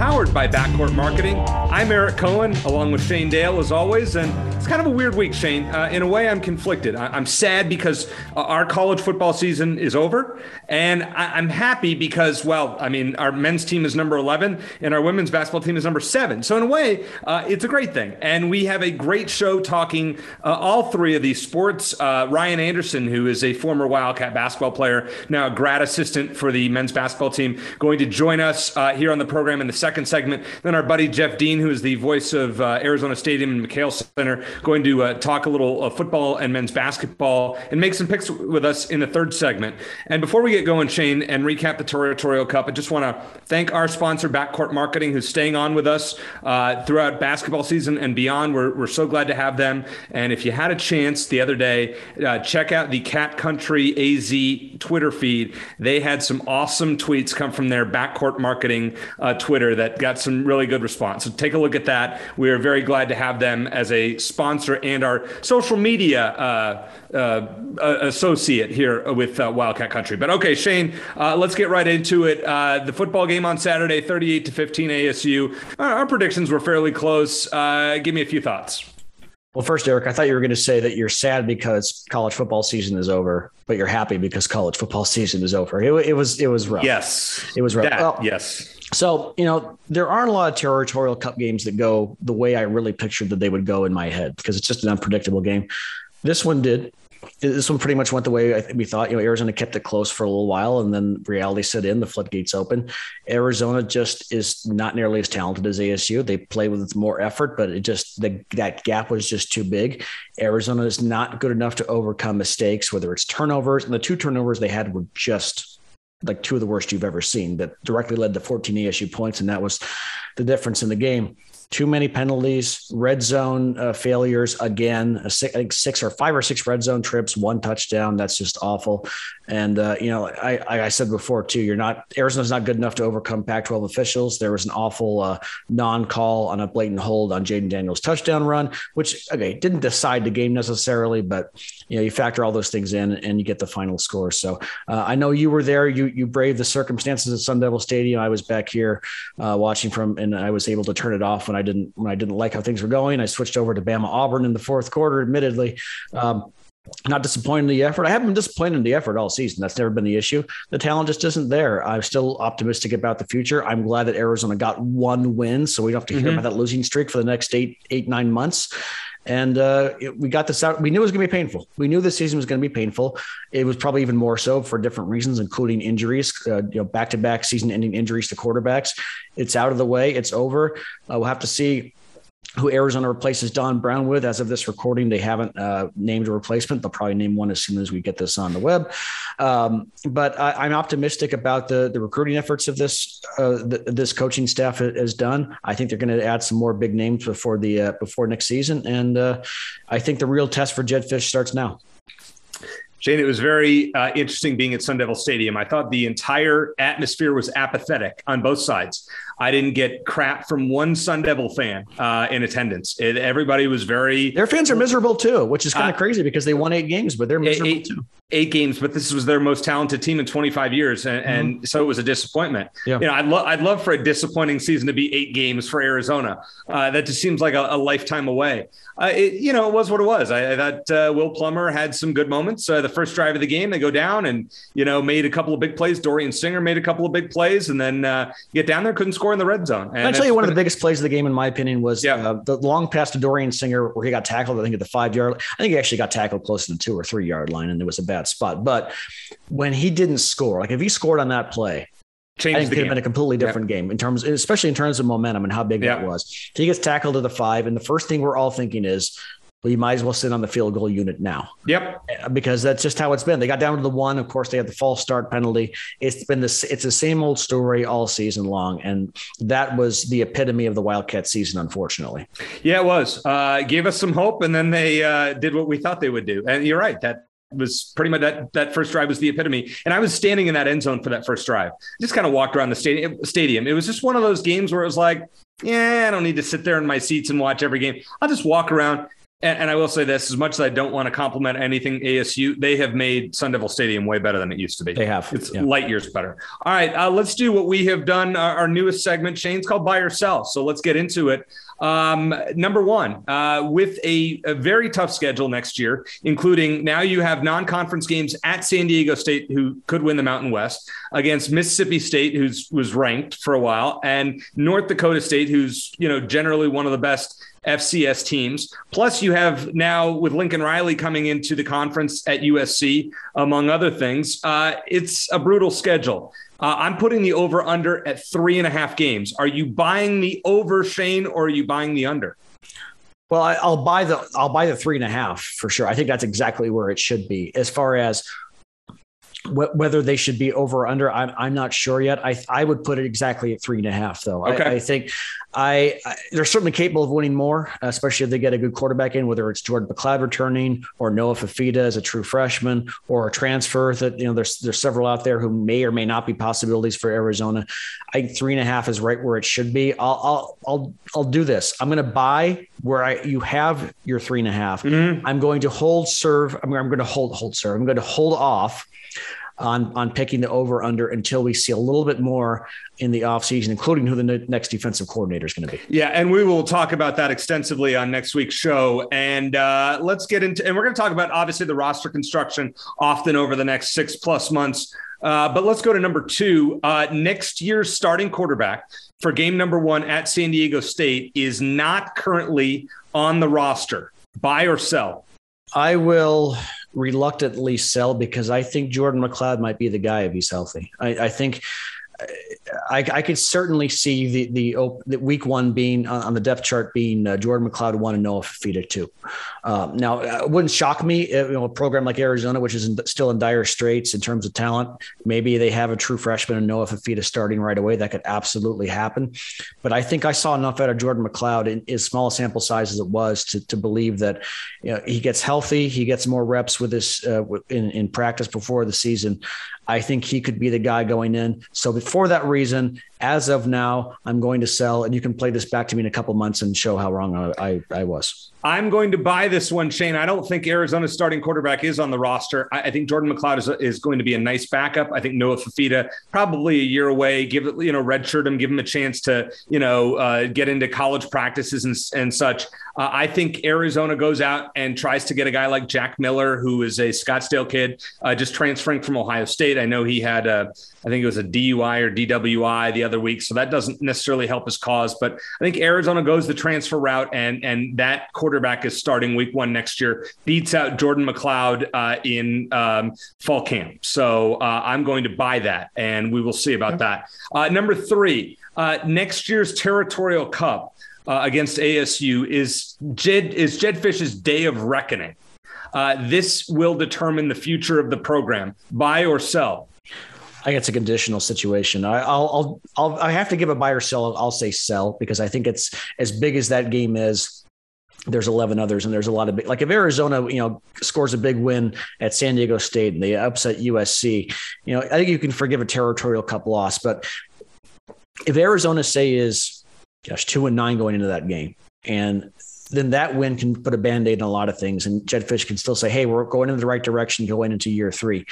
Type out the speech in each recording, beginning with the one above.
powered by Backcourt Marketing. I'm Eric Cohen, along with Shane Dale, as always, and kind of a weird week, Shane. Uh, in a way, I'm conflicted. I- am sad because uh, our college football season is over, and I- am happy because, well, I mean, our men's team is number 11, and our women's basketball team is number seven. So in a way, uh, it's a great thing, and we have a great show talking uh, all three of these sports. Uh, Ryan Anderson, who is a former Wildcat basketball player, now a grad assistant for the men's basketball team, going to join us uh, here on the program in the second segment. Then our buddy Jeff Dean, who is the voice of Arizona Stadium and McKale Center, going to uh, talk a little uh, football and men's basketball and make some picks with us in the third segment. And before we get going, Shane, and recap the Territorial Cup, I just want to thank our sponsor, Backcourt Marketing, who's staying on with us uh, throughout basketball season and beyond. We're, we're so glad to have them. And if you had a chance the other day, uh, check out the Cat Country AZ Twitter feed. They had some awesome tweets come from their Backcourt Marketing uh, Twitter that got some really good response. So take a look at that. We are very glad to have them as a sponsor and our social media uh, uh, associate here with uh, Wildcat Country. But okay, Shane, uh, let's get right into it. Uh, the football game on Saturday, 38 to 15 ASU. Our, our predictions were fairly close. give me a few thoughts. Well, first, Eric, I thought you were going to say that you're sad because college football season is over, but you're happy because college football season is over. It, it was it was rough. Yes, it was rough. That, well, yes. So, you know, there aren't a lot of territorial cup games that go the way I really pictured that they would go in my head because it's just an unpredictable game. This one did. This one pretty much went the way we thought. You know, Arizona kept it close for a little while, and then reality set in. The floodgates open. Arizona just is not nearly as talented as ASU. They play with more effort, but it just the, that gap was just too big. Arizona is not good enough to overcome mistakes, whether it's turnovers, and the two turnovers they had were just like two of the worst you've ever seen that directly led to 14 ASU points. And that was the difference in the game too many penalties, red zone uh, failures again. Six, I think six or five or six red zone trips, one touchdown. That's just awful. And uh, you know, I, I said before too, you're not Arizona's not good enough to overcome Pac-12 officials. There was an awful uh, non-call on a blatant hold on Jayden Daniels' touchdown run, which okay didn't decide the game necessarily, but you know you factor all those things in and you get the final score. So uh, I know you were there. You you braved the circumstances at Sun Devil Stadium. I was back here uh, watching from, and I was able to turn it off when I I didn't when I didn't like how things were going. I switched over to Bama Auburn in the fourth quarter. Admittedly, um, not disappointed in the effort. I haven't been disappointed in the effort all season. That's never been the issue. The talent just isn't there. I'm still optimistic about the future. I'm glad that Arizona got one win, so we don't have to hear mm-hmm. about that losing streak for the next eight, eight, nine months. And uh, it, we got this out. We knew it was going to be painful. We knew the season was going to be painful. It was probably even more so for different reasons, including injuries, uh, you know, back-to-back season-ending injuries to quarterbacks. It's out of the way. It's over. Uh, we'll have to see who Arizona replaces Don Brown with. As of this recording, they haven't uh, named a replacement. They'll probably name one as soon as we get this on the web. Um, but I, am optimistic about the the recruiting efforts of this uh, the, this coaching staff has done. I think they're going to add some more big names before the uh, before next season, and uh, I think the real test for Jedd Fisch starts now. Shane, it was very uh, interesting being at Sun Devil Stadium. I thought the entire atmosphere was apathetic on both sides. I didn't get crap from one Sun Devil fan uh, in attendance. It, everybody was very. Their fans are miserable too, which is kind of uh, crazy because they won eight games, but they're miserable eight, too. Eight games, but this was their most talented team in 25 years, and, mm-hmm. and so it was a disappointment. Yeah. You know, I'd, lo- I'd love for a disappointing season to be eight games for Arizona. Uh, that just seems like a, a lifetime away. Uh, it, you know, it was what it was. I, I thought uh, Will Plummer had some good moments. Uh, the first drive of the game, they go down and you know made a couple of big plays. Dorian Singer made a couple of big plays, and then get down there, couldn't score in the red zone. And I'll tell you one of the biggest plays of the game, in my opinion, was yeah. uh, the long pass to Dorian Singer where he got tackled. I think at the five yard. I think he actually got tackled close to the two or three yard line, and it was a bad spot. But when he didn't score, like if he scored on that play, Changed I think it could have been a completely different yeah. game in terms, especially in terms of momentum and how big yeah. that was. So he gets tackled to the five, and the first thing we're all thinking is, well, you might as well sit on the field goal unit now. Yep. Uh, because that's just how it's been. They got down to the one. Of course, they had the false start penalty. It's been this. It's the same old story all season long, and that was the epitome of the Wildcat season, unfortunately. Yeah, it was. Uh, gave us some hope, and then they uh, did what we thought they would do. And you're right. That was pretty much that that first drive was the epitome. And I was standing in that end zone for that first drive. Just kind of walked around the stadium. Stadium. It was just one of those games where it was like, yeah, I don't need to sit there in my seats and watch every game. I'll just walk around. And, and I will say this: as much as I don't want to compliment anything ASU, they have made Sun Devil Stadium way better than it used to be. They have. It's yeah. light years better. All right, uh, let's do what we have done. Our, our newest segment, Shane's called Buy or Sell. So let's get into it. Um, number one, uh, with a, a, very tough schedule next year, including now you have non conference games at San Diego State, who could win the Mountain West, against Mississippi State, who's was ranked for a while, and North Dakota State, who's you know generally one of the best FCS teams. Plus, you have now with Lincoln Riley coming into the conference at USC, among other things. Uh, it's a brutal schedule. Uh, I'm putting the over under at three and a half games. Are you buying the over, Shane, or are you buying the under? Well, I, will buy the I'll buy the three and a half for sure. I think that's exactly where it should be. As far as whether they should be over or under, I'm, I'm not sure yet. I I would put it exactly at three and a half, though. Okay. I, I think I, I, they're certainly capable of winning more, especially if they get a good quarterback in, whether it's Jordan McCloud returning or Noah Fifita as a true freshman or a transfer. That you know, there's there's several out there who may or may not be possibilities for Arizona. I think three and a half is right where it should be. I'll I'll I'll, I'll do this. I'm going to buy where I you have your three and a half. Mm-hmm. I'm going to hold serve. I'm, I'm going to hold hold serve. I'm going to hold off on on picking the over under until we see a little bit more in the offseason, including who the next defensive coordinator is going to be. Yeah, and we will talk about that extensively on next week's show. And uh, let's get into, and we're going to talk about obviously the roster construction often over the next six plus months. Uh, but let's go to number two. Uh, next year's starting quarterback for game number one at San Diego State is not currently on the roster. Buy or sell? I will reluctantly sell because I think Jordan McCloud might be the guy if he's healthy. I, I think I, I, could certainly see the, the, the week one being on the depth chart being uh, Jordan McCloud one and Noah Fifita two. Um, now, uh, it wouldn't shock me if you know, a program like Arizona, which is in, still in dire straits in terms of talent, maybe they have a true freshman and Noah Fifita starting right away. That could absolutely happen. But I think I saw enough out of Jordan McCloud in as small a sample size as it was to, to believe that you know, he gets healthy, he gets more reps with this uh, in, in practice before the season. I think he could be the guy going in. So for that reason, as of now, I'm going to sell, and you can play this back to me in a couple months and show how wrong I, I, I was. I'm going to buy this one, Shane. I don't think Arizona's starting quarterback is on the roster. I, I think Jordan McCloud is, is going to be a nice backup. I think Noah Fifita probably a year away. Give it, you know, redshirt him, give him a chance to, you know, uh, get into college practices and, and such. Uh, I think Arizona goes out and tries to get a guy like Jack Miller, who is a Scottsdale kid, uh, just transferring from Ohio State. I know he had, a, I think it was a DUI or DWI the other week, so that doesn't necessarily help his cause. But I think Arizona goes the transfer route, and and that quarterback is starting week one next year, beats out Jordan McCloud uh, in um, fall camp. So uh, I'm going to buy that, and we will see about that. Uh, number three, uh, next year's Territorial Cup uh, against ASU is Jedd is Jedd Fisch's day of reckoning. Uh, this will determine the future of the program. Buy or sell. I think it's a conditional situation. I, will I'll, I'll, I have to give a buy or sell. I'll say sell because I think it's as big as that game is. There's 11 others, and there's a lot of big, like if Arizona, you know, scores a big win at San Diego State and they upset USC, you know, I think you can forgive a territorial cup loss. But if Arizona say is, gosh, two and nine going into that game, and then that win can put a band aid on a lot of things, and Jedd Fisch can still say, hey, we're going in the right direction going into year three.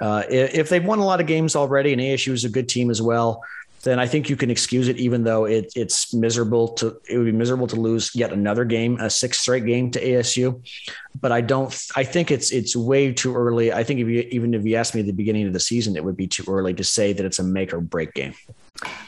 Uh, if they've won a lot of games already, and ASU is a good team as well, then I think you can excuse it, even though it, it's miserable to it would be miserable to lose yet another game, a sixth straight game to ASU. But I don't. I think it's it's way too early. I think if you even if you asked me at the beginning of the season, it would be too early to say that it's a make or break game.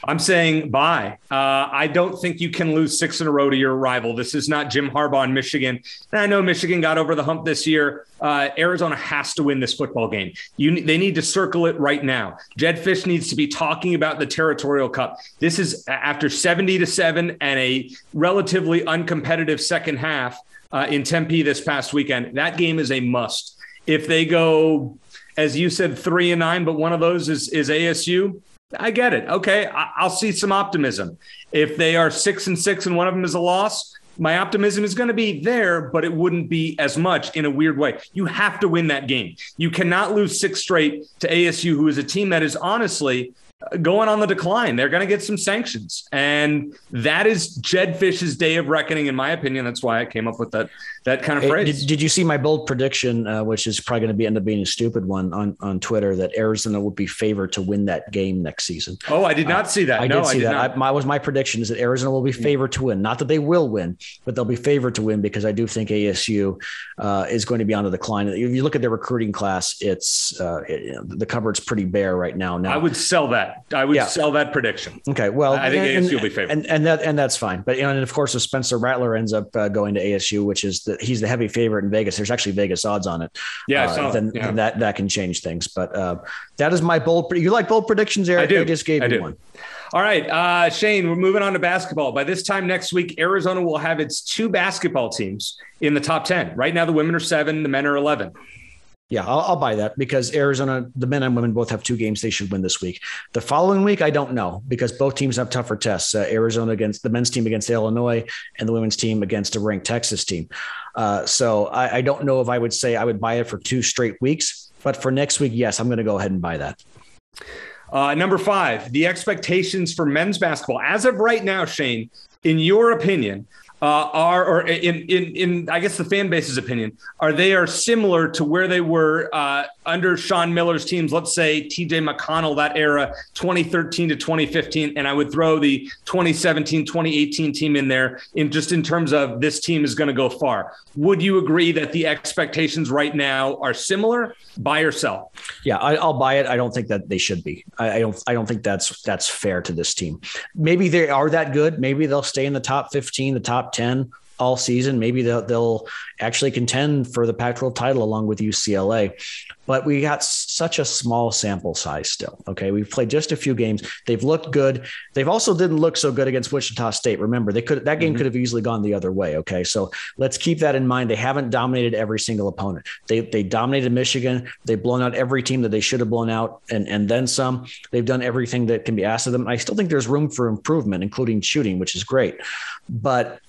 I'm saying buy. Uh, I don't think you can lose six in a row to your rival. This is not Jim Harbaugh in Michigan. I know Michigan got over the hump this year. Uh, Arizona has to win this football game. You, they need to circle it right now. Jedd Fisch needs to be talking about the Territorial Cup. This is after 70 to seven and a relatively uncompetitive second half. uh, in Tempe this past weekend. That game is a must. If they go, as you said, three and nine, but one of those is is ASU. I get it. Okay, I- will see some optimism. If they are six and six and one of them is a loss, my optimism is going to be there, but it wouldn't be as much in a weird way. You have to win that game. You cannot lose six straight to ASU, who is a team that is honestly going on the decline. They're going to get some sanctions. And that is Jedd Fisch's day of reckoning, in my opinion. That's why I came up with that that kind of phrase. Did, did you see my bold prediction, uh, which is probably going to be end up being a stupid one on, on Twitter, that Arizona would be favored to win that game next season? Oh, I did not uh, see that. I no, did see I did that. I, my was my prediction is that Arizona will be favored to win. Not that they will win, but they'll be favored to win because I do think ASU uh, is going to be on the decline. If you look at their recruiting class, it's uh, it, the cupboard's pretty bare right now. Now I would sell that. I would yeah. sell that prediction. Okay, well, I think and, ASU will be favored, and, and that and that's fine. But you know, and of course, if Spencer Rattler ends up uh, going to ASU, which is the, he's the heavy favorite in Vegas. There's actually Vegas odds on it. Yeah, uh, then, yeah. that that can change things. But uh, that is my bold. You like bold predictions, Eric? I do. I just gave I you do. one. All right, uh, Shane, we're moving on to basketball. By this time next week, Arizona will have its two basketball teams in the top 10. Right now, the women are seven, the men are 11. Yeah, I'll, I'll, buy that because Arizona, the men and women both have two games they should win this week. The following week, I don't know because both teams have tougher tests. Uh, Arizona against the men's team against Illinois and the women's team against a ranked Texas team. Uh, so I, I don't know if I would say I would buy it for two straight weeks, but for next week, yes, I'm going to go ahead and buy that. Uh, number five, the expectations for men's basketball. As of right now, Shane, in your opinion, uh, are, or in, in, in, I guess the fan base's opinion, are they are similar to where they were uh, under Sean Miller's teams, let's say TJ McConnell, that era, 2013 to 2015. And I would throw the 2017, 2018 team in there in just in terms of this team is going to go far. Would you agree that the expectations right now are similar? Buy or sell? Yeah, I, will buy it. I don't think that they should be. I, I, don't. I don't think that's that's fair to this team. Maybe they are that good. Maybe they'll stay in the top 15, the top 10 all season. Maybe they'll, they'll actually contend for the Pac 12 title along with UCLA. But we got such a small sample size still. Okay. We've played just a few games. They've looked good. They've also didn't look so good against Wichita State. Remember, they could that game mm-hmm. could have easily gone the other way. Okay. So let's keep that in mind. They haven't dominated every single opponent. They they dominated Michigan. They've blown out every team that they should have blown out and, and then some. They've done everything that can be asked of them. I still think there's room for improvement, including shooting, which is great. But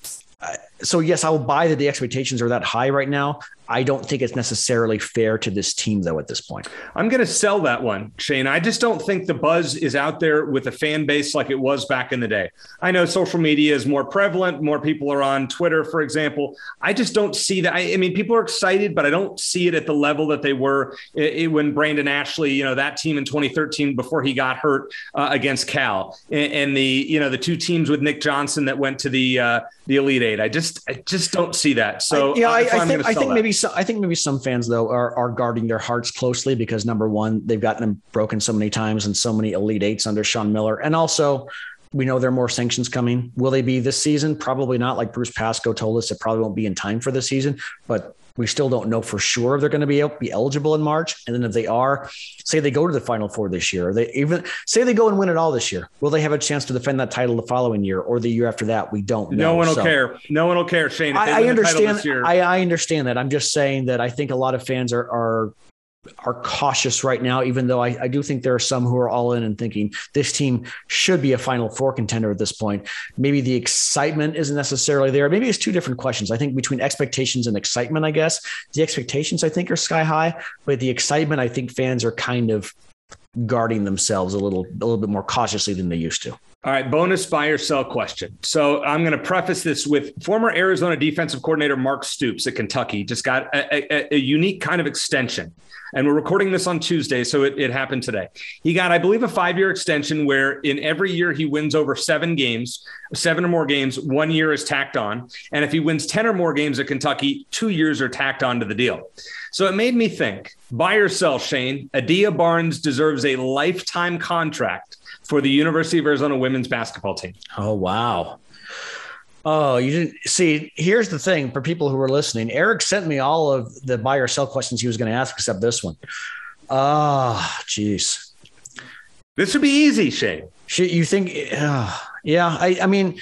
so yes, I'll buy that the expectations are that high right now. I don't think it's necessarily fair to this team, though, at this point. I'm going to sell that one, Shane. I just don't think the buzz is out there with a fan base like it was back in the day. I know social media is more prevalent, more people are on Twitter, for example. I just don't see that. I, I mean, people are excited, but I don't see it at the level that they were it, it, when Brandon Ashley, you know, that team in 2013 before he got hurt uh, against Cal, and, and, the you know the two teams with Nick Johnson that went to the uh, the Elite Eight. I just I just don't see that. So I, yeah, I, I think I think that. maybe so, I think maybe some fans though are, are guarding their hearts closely because number one, they've gotten them broken so many times and so many elite eights under Sean Miller, and also we know there are more sanctions coming. Will they be this season? Probably not. Like Bruce Pascoe told us, it probably won't be in time for the season, but we still don't know for sure if they're going to be, be eligible in March. And then if they are, say they go to the Final Four this year, or they even say they go and win it all this year, will they have a chance to defend that title the following year or the year after that? We don't know. No one will so, care. No one will care, Shane. I, I understand. I, I understand that. I'm just saying that I think a lot of fans are are are cautious right now, even though I, I, do think there are some who are all in and thinking this team should be a Final Four contender at this point. Maybe the excitement isn't necessarily there. Maybe it's two different questions. I think between expectations and excitement, I guess the expectations I think are sky high, but the excitement, I think fans are kind of guarding themselves a little, a little bit more cautiously than they used to. All right, bonus buy or sell question. So I'm going to preface this with former Arizona defensive coordinator Mark Stoops at Kentucky just got a, a, a unique kind of extension and we're recording this on Tuesday, so it, it happened today. He got, I believe, a five year extension where in every year he wins over seven games, seven or more games, one year is tacked on. And if he wins 10 or more games at Kentucky, two years are tacked on to the deal. So it made me think buy or sell, Shane. Adia Barnes deserves a lifetime contract for the University of Arizona women's basketball team. Oh, wow. Oh, you didn't see. Here's the thing for people who are listening. Eric sent me all of the buy or sell questions he was going to ask, except this one. Ah, oh, jeez. This would be easy, Shane. You think? Uh, yeah, I, I mean,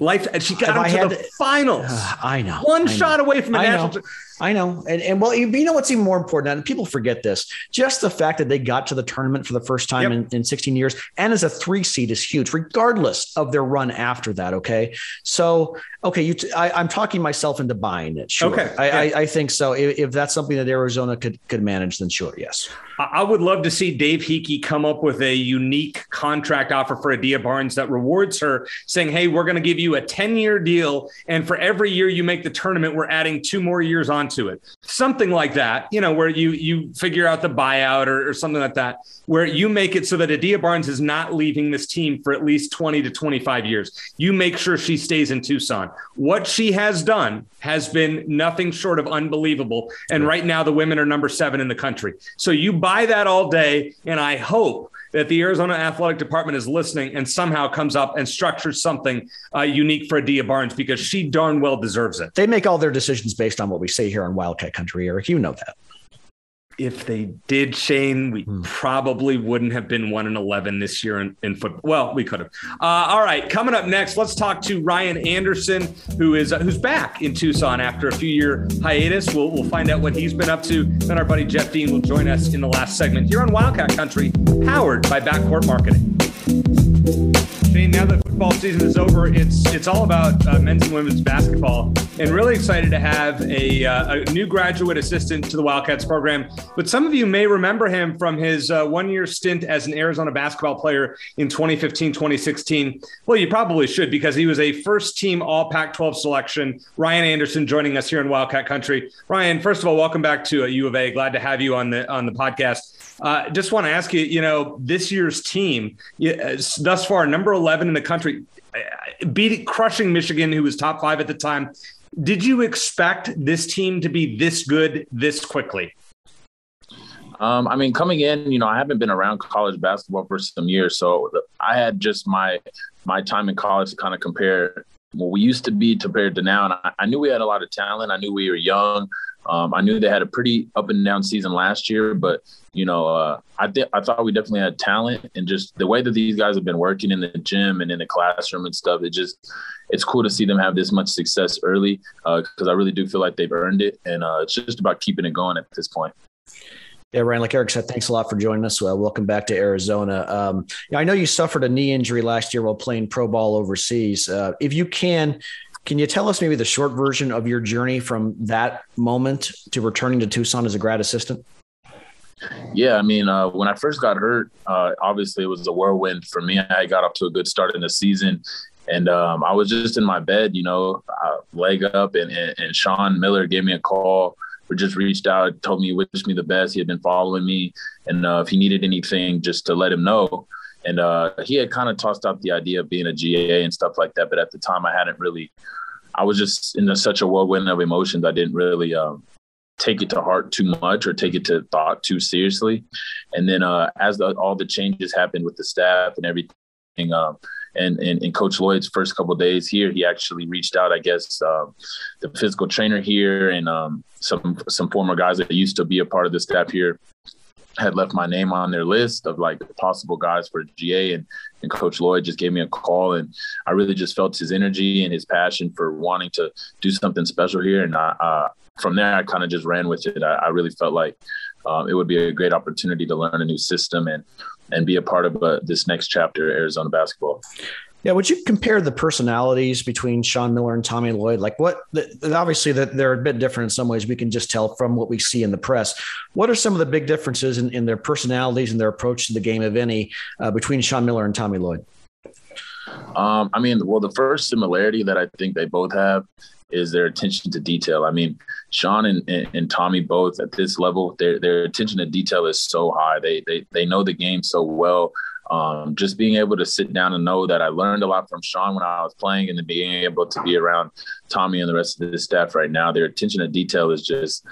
Life, and she got him to the to, finals. Uh, I know. One I shot know. away from a I national. Know. I know. And, and well, you, know what's even more important, and people forget this just the fact that they got to the tournament for the first time yep. in, in 16 years and as a three seed is huge, regardless of their run after that. Okay. So, okay, you t- I, am talking myself into buying it. Sure. Okay. I, yeah. I, I, think so. If, if, that's something that Arizona could, could manage, then sure. Yes. I would love to see Dave Heeke come up with a unique contract offer for Adia Barnes that rewards her, saying, Hey, we're going to give you a 10 year deal. And for every year you make the tournament, we're adding two more years on onto it. Something like that, you know, where you you figure out the buyout or, or something like that, where you make it so that Adia Barnes is not leaving this team for at least 20 to 25 years. You make sure she stays in Tucson. What she has done has been nothing short of unbelievable. And right now the women are number seven in the country. So you buy that all day, and I hope that the Arizona Athletic Department is listening and somehow comes up and structures something uh, unique for Adia Barnes because she darn well deserves it. They make all their decisions based on what we say here on Wildcat Country, Eric. You know that if they did, Shane, we hmm. probably wouldn't have been one and eleven this year in, in football. Well, we could have. Uh, all right, coming up next, let's talk to Ryan Anderson, who is uh, who's back in Tucson after a few year hiatus. We'll we'll find out what he's been up to. Then our buddy Jeff Dean will join us in the last segment here on Wildcat Country, powered by Backcourt Marketing. Shane, now that football season is over, it's it's all about uh, men's and women's basketball, and really excited to have a, uh, a, new graduate assistant to the Wildcats program. But some of you may remember him from his uh, one year stint as an Arizona basketball player in 2015, 2016. Well, you probably should because he was a first team All Pac 12 selection. Ryan Anderson joining us here in Wildcat Country. Ryan, first of all, welcome back to U of A. Glad to have you on the on the podcast. Uh, just want to ask you, you know, this year's team, thus far, number 11 in the country, uh, beat crushing Michigan, who was top five at the time. Did you expect this team to be this good this quickly? Um, I mean, coming in, you know, I haven't been around college basketball for some years, so I had just my my time in college to kind of compare what we used to be compared to now. And I, I knew we had a lot of talent. I knew we were young. Um, I knew they had a pretty up and down season last year, but you know, uh, I th- I thought we definitely had talent, and just the way that these guys have been working in the gym and in the classroom and stuff. It just it's cool to see them have this much success early because uh, I really do feel like they've earned it, and uh, it's just about keeping it going at this point. Yeah, Ryan, like Eric said, thanks a lot for joining us. Uh, welcome back to Arizona. Um, I know you suffered a knee injury last year while playing pro ball overseas. Uh, if you can, can you tell us maybe the short version of your journey from that moment to returning to Tucson as a grad assistant? Yeah, I mean, uh, when I first got hurt, uh, obviously it was a whirlwind for me. I got off to a good start in the season, and um, I was just in my bed, you know, uh, leg up, and, and, and Sean Miller gave me a call or just reached out, told me, wish me the best. He had been following me, and uh, if he needed anything, just to let him know. And uh, he had kind of tossed out the idea of being a GA and stuff like that, but at the time, I hadn't really. I was just in a, such a whirlwind of emotions. I didn't really um, take it to heart too much or take it to thought too seriously. And then uh, as the, all the changes happened with the staff and everything, um, and, and, and Coach Lloyd's first couple days here, he actually reached out. I guess uh, the physical trainer here and um, some some former guys that used to be a part of the staff here had left my name on their list of like possible guys for GA and, and coach Lloyd just gave me a call and I really just felt his energy and his passion for wanting to do something special here. And I, uh, from there, I kind of just ran with it. I, I really felt like um, it would be a great opportunity to learn a new system and, and be a part of uh, this next chapter, Arizona basketball. Yeah, would you compare the personalities between Sean Miller and Tommy Lloyd? Like, what? Obviously, that they're a bit different in some ways. We can just tell from what we see in the press. What are some of the big differences in, in their personalities and their approach to the game, if any, uh, between Sean Miller and Tommy Lloyd? Um, I mean, well, the first similarity that I think they both have is their attention to detail. I mean, Sean and, and, and, Tommy both at this level, their their attention to detail is so high. They they they know the game so well um, just being able to sit down and know that I learned a lot from Sean when I was playing, and then being able to be around Tommy and the rest of the staff right now, their attention to detail is just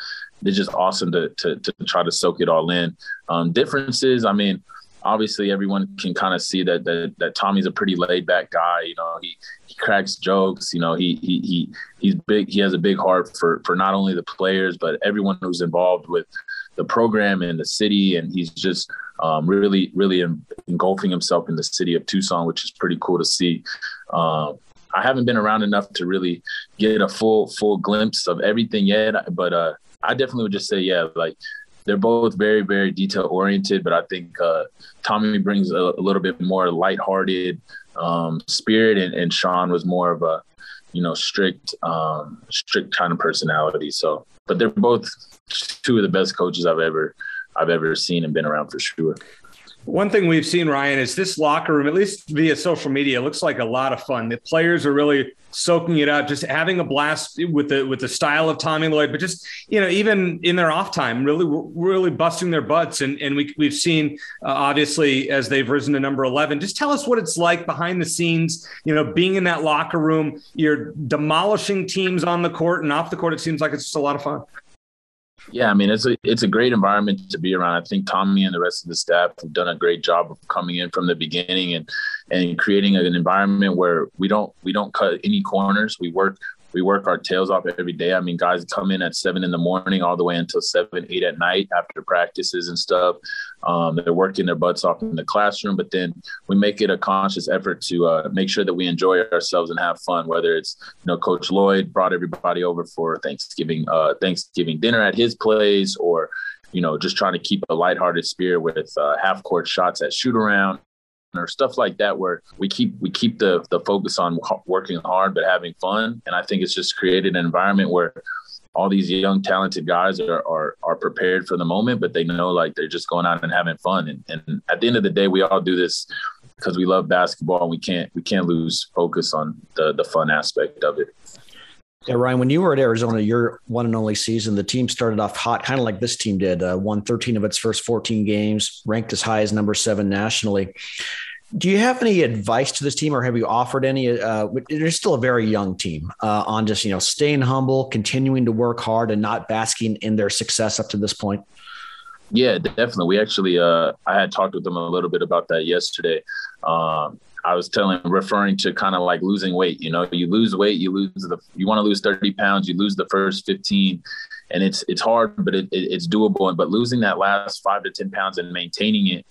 it's just awesome to to, to try to soak it all in. Um, differences, I mean, obviously everyone can kind of see that, that that Tommy's a pretty laid back guy. You know, he he cracks jokes. You know, he he he he's big. He has a big heart for for not only the players but everyone who's involved with the program and the city, and he's just um, really, really engulfing himself in the city of Tucson, which is pretty cool to see. Um, I haven't been around enough to really get a full full glimpse of everything yet. But uh, I definitely would just say, yeah, like they're both very very detail oriented. But I think uh, Tommy brings a, a, little bit more lighthearted um, spirit, and, and Sean was more of a you know strict um, strict kind of personality. So, but they're both two of the best coaches I've ever I've ever seen and been around for sure. One thing we've seen, Ryan, is this locker room, at least via social media, looks like a lot of fun. The players are really soaking it up, just having a blast with the with the style of Tommy Lloyd, but just you know, even in their off time, really really busting their butts. And and we we've seen uh, obviously as they've risen to number eleven. Just tell us what it's like behind the scenes. You know, being in that locker room, you're demolishing teams on the court and off the court. It seems like it's just a lot of fun. Yeah, I mean it's a it's a great environment to be around. I think Tommy and the rest of the staff have done a great job of coming in from the beginning and and creating an environment where we don't we don't cut any corners. We work we work our tails off every day. I mean, guys come in at seven in the morning all the way until seven, eight at night after practices and stuff. Um, they're working their butts off in the classroom, but then we make it a conscious effort to uh, make sure that we enjoy ourselves and have fun. Whether it's you know Coach Lloyd brought everybody over for Thanksgiving uh, Thanksgiving dinner at his place, or you know just trying to keep a lighthearted spirit with uh, half court shots at shoot around or stuff like that where we keep we keep the the focus on working hard but having fun. And i think it's just created an environment where all these young talented guys are, are are prepared for the moment but they know like they're just going out and having fun. And, and at the end of the day we all do this because we love basketball and we can't we can't lose focus on the the fun aspect of it yeah, Ryan, when you were at Arizona, your one and only season, the team started off hot, kind of like this team did. Uh, won 13 of its first 14 games, ranked as high as number seven nationally. Do you have any advice to this team, or have you offered any? Uh, they're still a very young team uh, on just you know staying humble, continuing to work hard, and not basking in their success up to this point. Yeah, definitely. We actually, uh, I had talked with them a little bit about that yesterday. Um, I was telling, referring to kind of like losing weight. You know, you lose weight, you lose the, you want to lose 30 pounds, you lose the first 15, and it's it's hard, but it, it, it's doable. But losing that last five to 10 pounds and maintaining it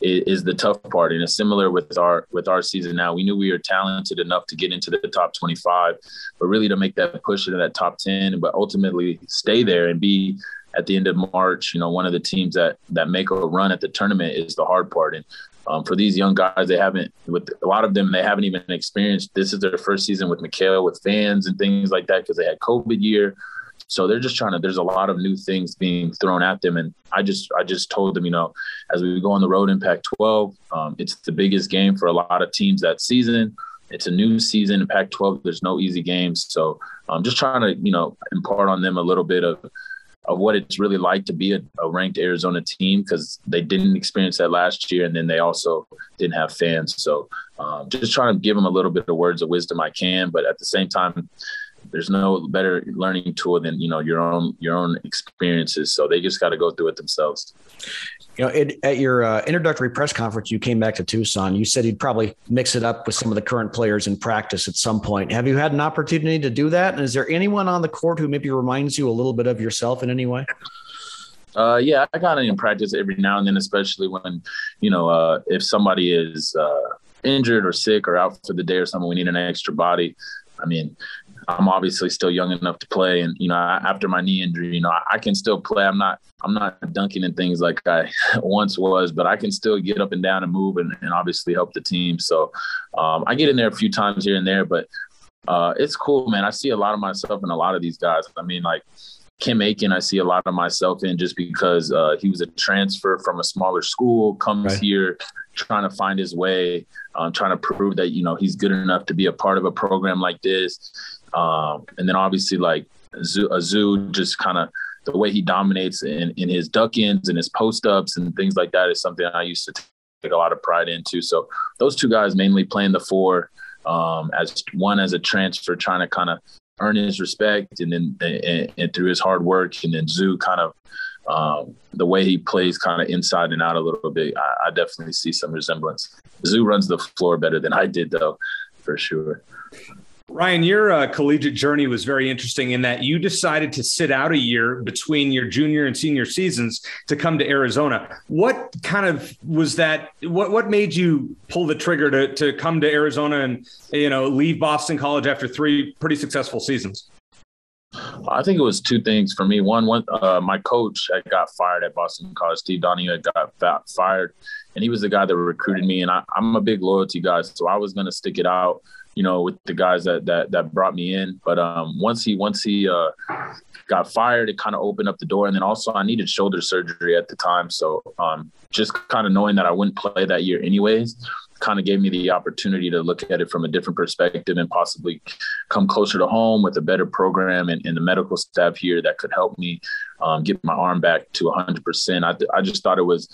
is, is the tough part. And it's similar with our with our season now. We knew we were talented enough to get into the top 25, but really to make that push into that top 10, but ultimately stay there and be at the end of March, you know, one of the teams that that make a run at the tournament is the hard part. And um, for these young guys, they haven't with a lot of them they haven't even experienced. This is their first season with McKale, with fans and things like that because they had COVID year. So they're just trying to. There's a lot of new things being thrown at them, and I just I just told them, you know, as we go on the road in Pac-12, um, it's the biggest game for a lot of teams that season. It's a new season in Pac-12. There's no easy games, so I'm um, just trying to you know impart on them a little bit of of what it's really like to be a, a ranked Arizona team because they didn't experience that last year, and then they also didn't have fans. So um, just trying to give them a little bit of words of wisdom I can, but at the same time, there's no better learning tool than you know your own your own experiences. So they just got to go through it themselves. You know, it, at your uh, introductory press conference, you came back to Tucson. You said you'd probably mix it up with some of the current players in practice at some point. Have you had an opportunity to do that? And is there anyone on the court who maybe reminds you a little bit of yourself in any way? Uh, yeah, I got in practice every now and then, especially when, you know, uh, if somebody is uh, injured or sick or out for the day or something, we need an extra body. I mean, I'm obviously still young enough to play, and you know, after my knee injury, you know, I, can still play. I'm not, I'm not dunking and things like I once was, but I can still get up and down and move, and, and obviously help the team. So um, I get in there a few times here and there, but uh, it's cool, man. I see a lot of myself in a lot of these guys. I mean, like Kim Aiken, I see a lot of myself in just because uh, he was a transfer from a smaller school, comes right. here trying to find his way, um, trying to prove that you know he's good enough to be a part of a program like this. Um, and then obviously like Azu, just kind of the way he dominates in, in his duck ins and his post ups and things like that is something I used to take a lot of pride into. So those two guys mainly playing the four um, as one as a transfer, trying to kind of earn his respect and then and, and, through his hard work and then Zoo kind of um, the way he plays kind of inside and out a little bit. I, I definitely see some resemblance. Zoo runs the floor better than I did though, for sure. Ryan, your uh, collegiate journey was very interesting in that you decided to sit out a year between your junior and senior seasons to come to Arizona. What kind of was that? What what made you pull the trigger to to come to Arizona and you know leave Boston College after three pretty successful seasons? I think it was two things for me. One, one, uh, my coach had got fired at Boston College. Steve Donahue had got fired, and he was the guy that recruited me. And I, am a big loyalty guy, so I was going to stick it out, you know, with the guys that that that brought me in. But um, once he once he uh, got fired, it kind of opened up the door. And then also, I needed shoulder surgery at the time, so um, just kind of knowing that I wouldn't play that year anyways, kind of gave me the opportunity to look at it from a different perspective and possibly come closer to home with a better program and, and the medical staff here that could help me um, get my arm back to 100%. I, I just thought it was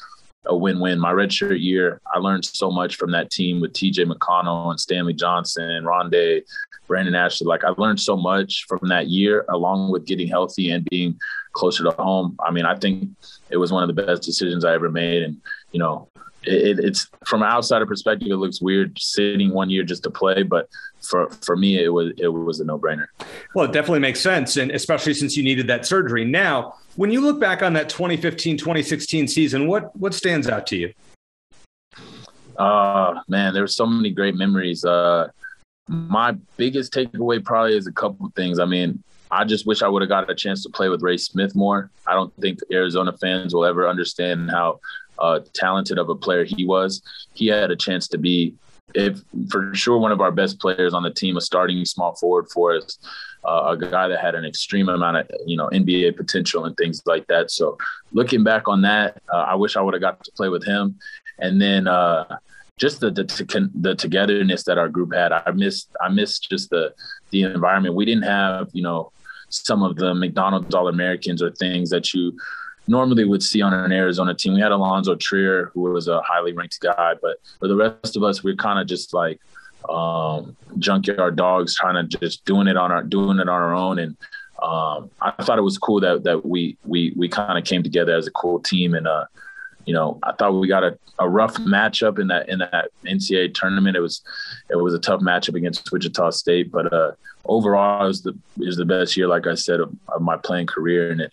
a win-win. My redshirt year, I learned so much from that team with TJ McConnell and Stanley Johnson, Rondae, Brandon Ashley. Like I learned so much from that year, along with getting healthy and being closer to home. I mean, I think it was one of the best decisions I ever made. And, you know, it, it's from an outsider perspective, it looks weird sitting one year just to play, but for for me, it was it was a no brainer. Well, it definitely makes sense, and especially since you needed that surgery. Now, when you look back on that 2015 2016 season, what what stands out to you? Uh man, there were so many great memories. Uh, my biggest takeaway probably is a couple things. I mean, I just wish I would have got a chance to play with Ray Smith more. I don't think Arizona fans will ever understand how uh, talented of a player he was. He had a chance to be, if for sure, one of our best players on the team, a starting small forward for us, uh, a guy that had an extreme amount of you know NBA potential and things like that. So looking back on that, uh, I wish I would have got to play with him. And then uh, just the, the the togetherness that our group had. I missed I missed just the the environment. We didn't have you know some of the McDonald's All Americans or things that you normally would see on an Arizona team. We had Alonzo Trier, who was a highly ranked guy, but for the rest of us, we are kind of just like um, junkyard dogs, trying to just doing it on our doing it on our own. And um, I thought it was cool that that we we we kind of came together as a cool team. And uh, you know, I thought we got a, a rough matchup in that in that NCAA tournament. It was it was a tough matchup against Wichita State, but uh, overall, it was the it was the best year, like I said, of, of my playing career, and it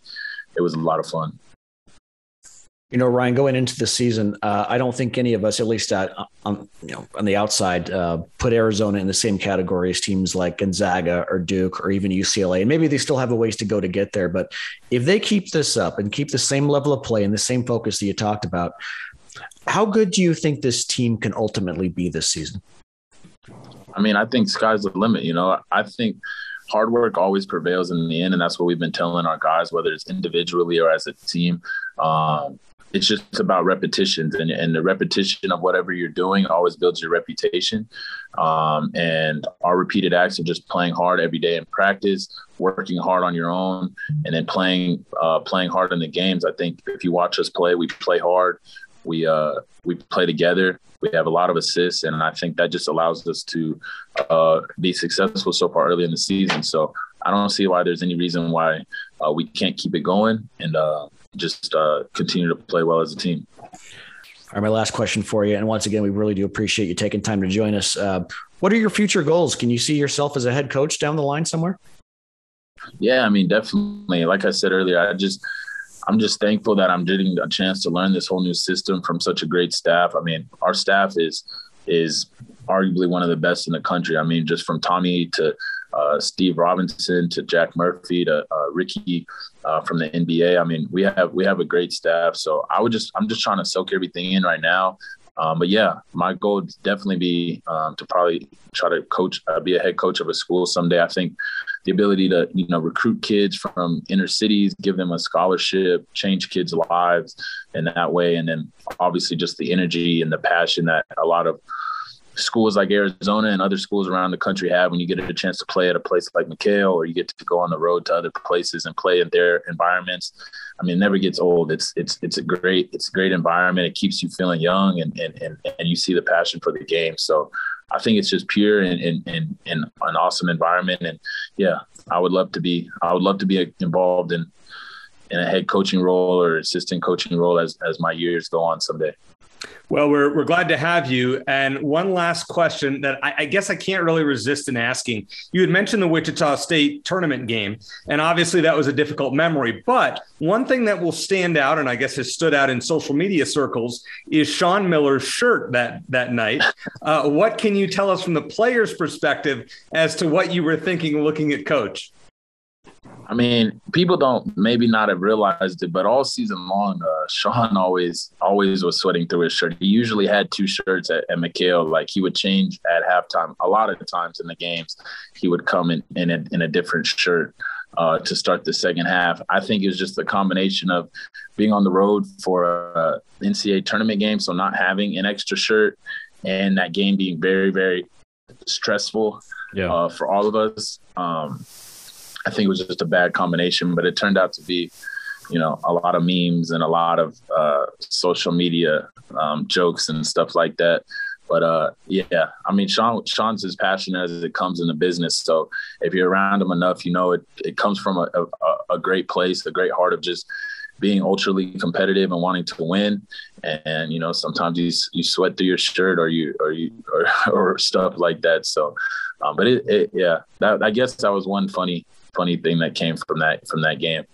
it was a lot of fun. You know, Ryan, going into the season, uh, I don't think any of us, at least at, on, you know, on the outside, uh, put Arizona in the same category as teams like Gonzaga or Duke or even UCLA. And maybe they still have a ways to go to get there. But if they keep this up and keep the same level of play and the same focus that you talked about, how good do you think this team can ultimately be this season? I mean, I think sky's the limit. You know, I think hard work always prevails in the end, and that's what we've been telling our guys, whether it's individually or as a team. Um, it's just about repetitions and, and the repetition of whatever you're doing always builds your reputation. Um, and our repeated acts of just playing hard every day in practice working hard on your own and then playing uh, playing hard in the games. I think if you watch us play we play hard. We uh, we play together. We have a lot of assists and i think that just allows us to uh, be successful so far early in the season. So i don't see why there's any reason why uh, we can't keep it going. And uh, just uh, continue to play well as a team. All right, my last question for you, and once again, we really do appreciate you taking time to join us. Uh, what are your future goals? Can you see yourself as a head coach down the line somewhere? Yeah, I mean, definitely. Like I said earlier, I just I'm just thankful that I'm getting a chance to learn this whole new system from such a great staff. I mean, our staff is is arguably one of the best in the country. I mean, just from Tommy to uh, Steve Robinson to Jack Murphy to uh, Ricky uh, from the NBA. I mean, we have we have a great staff. So I would just I'm just trying to soak everything in right now. Um, but yeah, my goal would definitely be um, to probably try to coach, uh, be a head coach of a school someday. I think the ability to you know recruit kids from inner cities, give them a scholarship, change kids' lives in that way, and then obviously just the energy and the passion that a lot of schools like Arizona and other schools around the country have when you get a chance to play at a place like McKale or you get to go on the road to other places and play in their environments. I mean, it never gets old. It's it's it's a great it's a great environment. It keeps you feeling young and and and, and you see the passion for the game. So I think it's just pure and, and, and, and an awesome environment. And yeah, I would love to be I would love to be involved in in a head coaching role or assistant coaching role as as my years go on someday. Well, we're, we're glad to have you. And one last question that I, I, guess I can't really resist in asking. You had mentioned the Wichita State tournament game, and obviously that was a difficult memory. But one thing that will stand out, and I guess has stood out in social media circles, is Sean Miller's shirt that, that night. Uh, what can you tell us from the player's perspective as to what you were thinking looking at Coach? I mean, people don't maybe not have realized it, but all season long, uh, Sean always always was sweating through his shirt. He usually had two shirts at, at McKale. Like he would change at halftime. A lot of the times in the games, he would come in in a, in a different shirt uh, to start the second half. I think it was just a combination of being on the road for a NCAA tournament game, so not having an extra shirt, and that game being very very stressful yeah. uh, for all of us. Um, I think it was just a bad combination, but it turned out to be, you know, a lot of memes and a lot of uh, social media um, jokes and stuff like that. But uh, yeah, I mean, Sean Sean's as passionate as it comes in the business. So if you're around him enough, you know it it comes from a, a, a great place, a great heart of just being ultra competitive and wanting to win. And, and, you know, sometimes you you sweat through your shirt or you or you or, or stuff like that. So, um, but it, it yeah, that, I guess that was one funny funny thing that came from that from that game.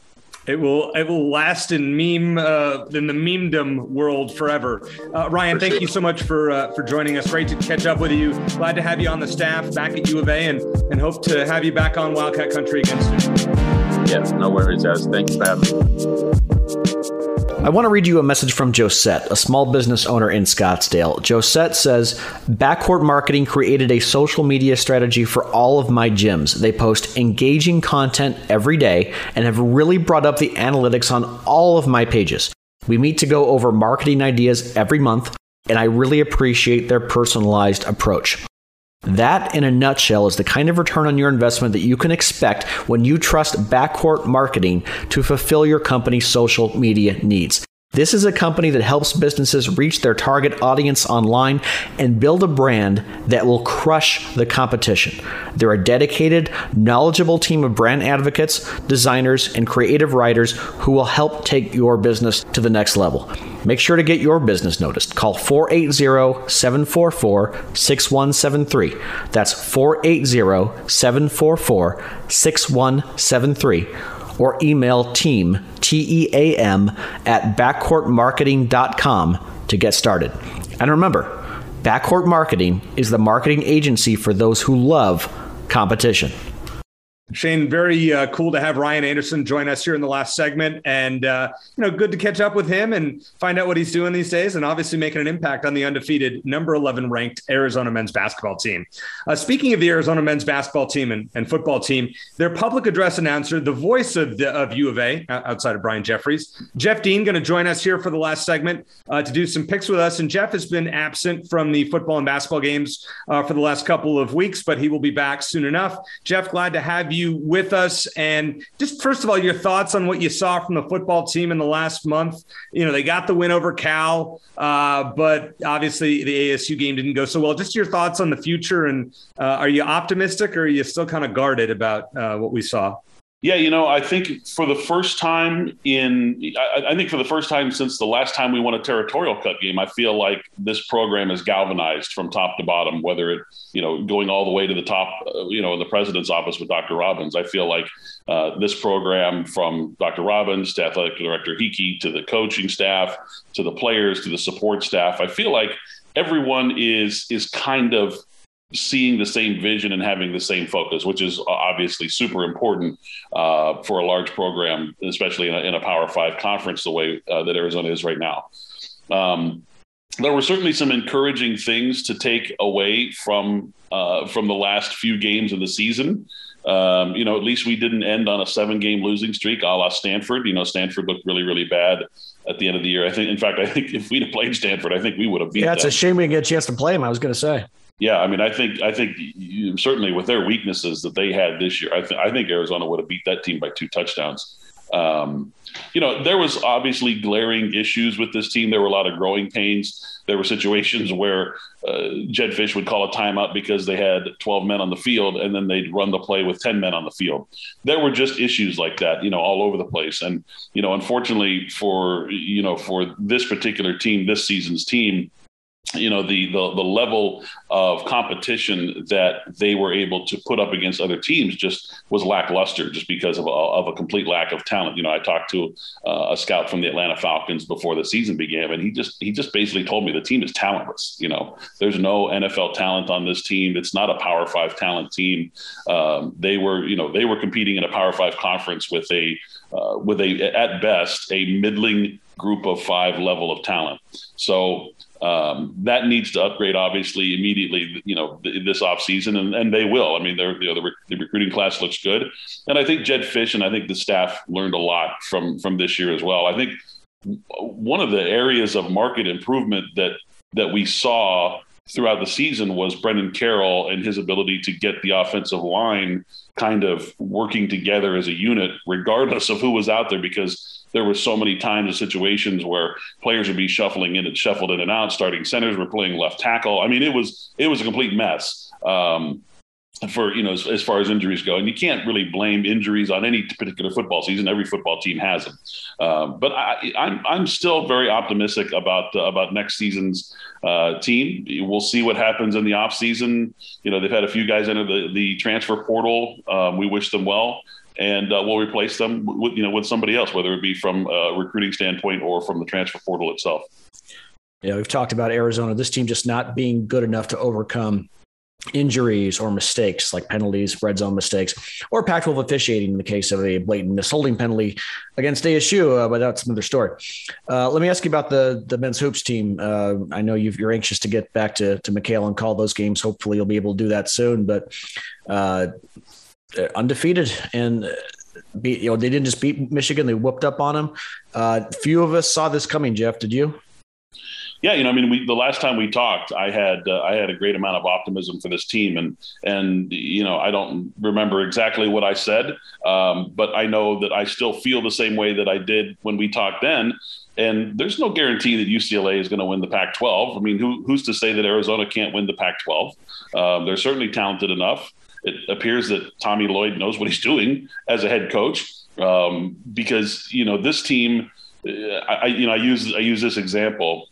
It will it will last in meme uh, in the memedom world forever. Uh, Ryan, for thank sure. you so much for uh, for joining us. Great to catch up with you. Glad to have you on the staff back at U of A, and and hope to have you back on Wildcat Country again soon. Yeah, no worries, guys. Thanks for having me. I want to read you a message from Josette, a small business owner in Scottsdale. Josette says, Backcourt Marketing created a social media strategy for all of my gyms. They post engaging content every day and have really brought up the analytics on all of my pages. We meet to go over marketing ideas every month, and I really appreciate their personalized approach. That, in a nutshell, is the kind of return on your investment that you can expect when you trust backcourt marketing to fulfill your company's social media needs. This is a company that helps businesses reach their target audience online and build a brand that will crush the competition. They're a dedicated, knowledgeable team of brand advocates, designers, and creative writers who will help take your business to the next level. Make sure to get your business noticed. Call 480 744 6173. That's 480 744 6173 or email team, T E A M, at backcourtmarketing.com to get started. And remember, Backcourt Marketing is the marketing agency for those who love competition. Shane, very uh, cool to have Ryan Anderson join us here in the last segment, and uh, you know, good to catch up with him and find out what he's doing these days, and obviously making an impact on the undefeated number eleven ranked Arizona men's basketball team. Uh, speaking of the Arizona men's basketball team and, and, football team, their public address announcer, the voice of the, of U of A, outside of Brian Jeffries, Jeff Dean, going to join us here for the last segment uh, to do some picks with us. And Jeff has been absent from the football and basketball games uh, for the last couple of weeks, but he will be back soon enough. Jeff, glad to have you you with us. And just first of all, your thoughts on what you saw from the football team in the last month. You know, they got the win over Cal, uh, but obviously the ASU game didn't go so well. Just your thoughts on the future. And uh, are you optimistic or are you still kind of guarded about uh, what we saw? Yeah, you know, I think for the first time in, I, I, think for the first time since the last time we won a territorial Cup game, I feel like this program is galvanized from top to bottom, whether it, you know, going all the way to the top, uh, you know, in the president's office with Dr. Robbins. I feel like uh, this program from Dr. Robbins to athletic director Heeke to the coaching staff to the players to the support staff, I feel like everyone is is kind of seeing the same vision and having the same focus, which is obviously super important uh, for a large program, especially in a, in a Power Five conference, the way uh, that Arizona is right now. Um, there were certainly some encouraging things to take away from uh, from the last few games of the season. Um, you know, at least we didn't end on a seven-game losing streak, a la Stanford. You know, Stanford looked really, really bad at the end of the year. I think, in fact, I think if we'd have played Stanford, I think we would have beat. Yeah, it's them. a shame we didn't get a chance to play them. I was going to say yeah, I mean, I think I think you, certainly with their weaknesses that they had this year, I, th- I think Arizona would have beat that team by two touchdowns. Um, you know, there was obviously glaring issues with this team. There were a lot of growing pains. There were situations where uh, Jedd Fisch would call a timeout because they had 12 men on the field, and then they'd run the play with 10 men on the field. There were just issues like that, you know, all over the place. And you know, unfortunately for you know for this particular team, this season's team, you know the, the the level of competition that they were able to put up against other teams just was lackluster just because of a, of a complete lack of talent. You know i talked to uh, a scout from the atlanta falcons before the season began and he just he just basically told me the team is talentless you know. There's no nfl talent on this team. It's not a power five talent team. Um, they were you know they were competing in a power five conference with a uh, with a at best a middling group of five level of talent. So um, that needs to upgrade obviously immediately you know this offseason and, and they will. I mean they're, you know, the, the, recruiting class looks good. And i think Jedd Fisch and i think the staff learned a lot from from this year as well. I think one of the areas of market improvement that that we saw throughout the season was Brennan Carroll and his ability to get the offensive line kind of working together as a unit regardless of who was out there because there were so many times and situations where players would be shuffling in and shuffled in and out. Starting centers were playing left tackle. I mean, it was it was a complete mess. Um, for you know as, as, far as injuries go and you can't really blame injuries on any particular football season every football team has them um, but I, I'm, I'm still very optimistic about uh, about next season's uh, team we'll see what happens in the off season you know they've had a few guys enter the, the transfer portal um, we wish them well and uh, we'll replace them with you know with somebody else, whether it be from a recruiting standpoint or from the transfer portal itself. Yeah, we've talked about Arizona. This team just not being good enough to overcome injuries or mistakes like penalties, red zone mistakes, or Pac-12 officiating in the case of a blatant misholding penalty against ASU, uh, but that's another story. Uh, let me ask you about the the men's hoops team. Uh, I know you are anxious to get back to to McKale and call those games. Hopefully, you'll be able to do that soon. But uh, undefeated and uh, beat, you know, they didn't just beat Michigan, they whooped up on them. Uh, few of us saw this coming, Jeff. Did you? Yeah, you know, I mean, we, the last time we talked, I had uh, I had a great amount of optimism for this team, and and you know, I don't remember exactly what I said, um, but I know that I still feel the same way that I did when we talked then. And there's no guarantee that UCLA is going to win the Pac-12. I mean, who, who's to say that Arizona can't win the Pac-12? Um, they're certainly talented enough it appears that Tommy Lloyd knows what he's doing as a head coach um, because you know this team. I, you know I use I use this example.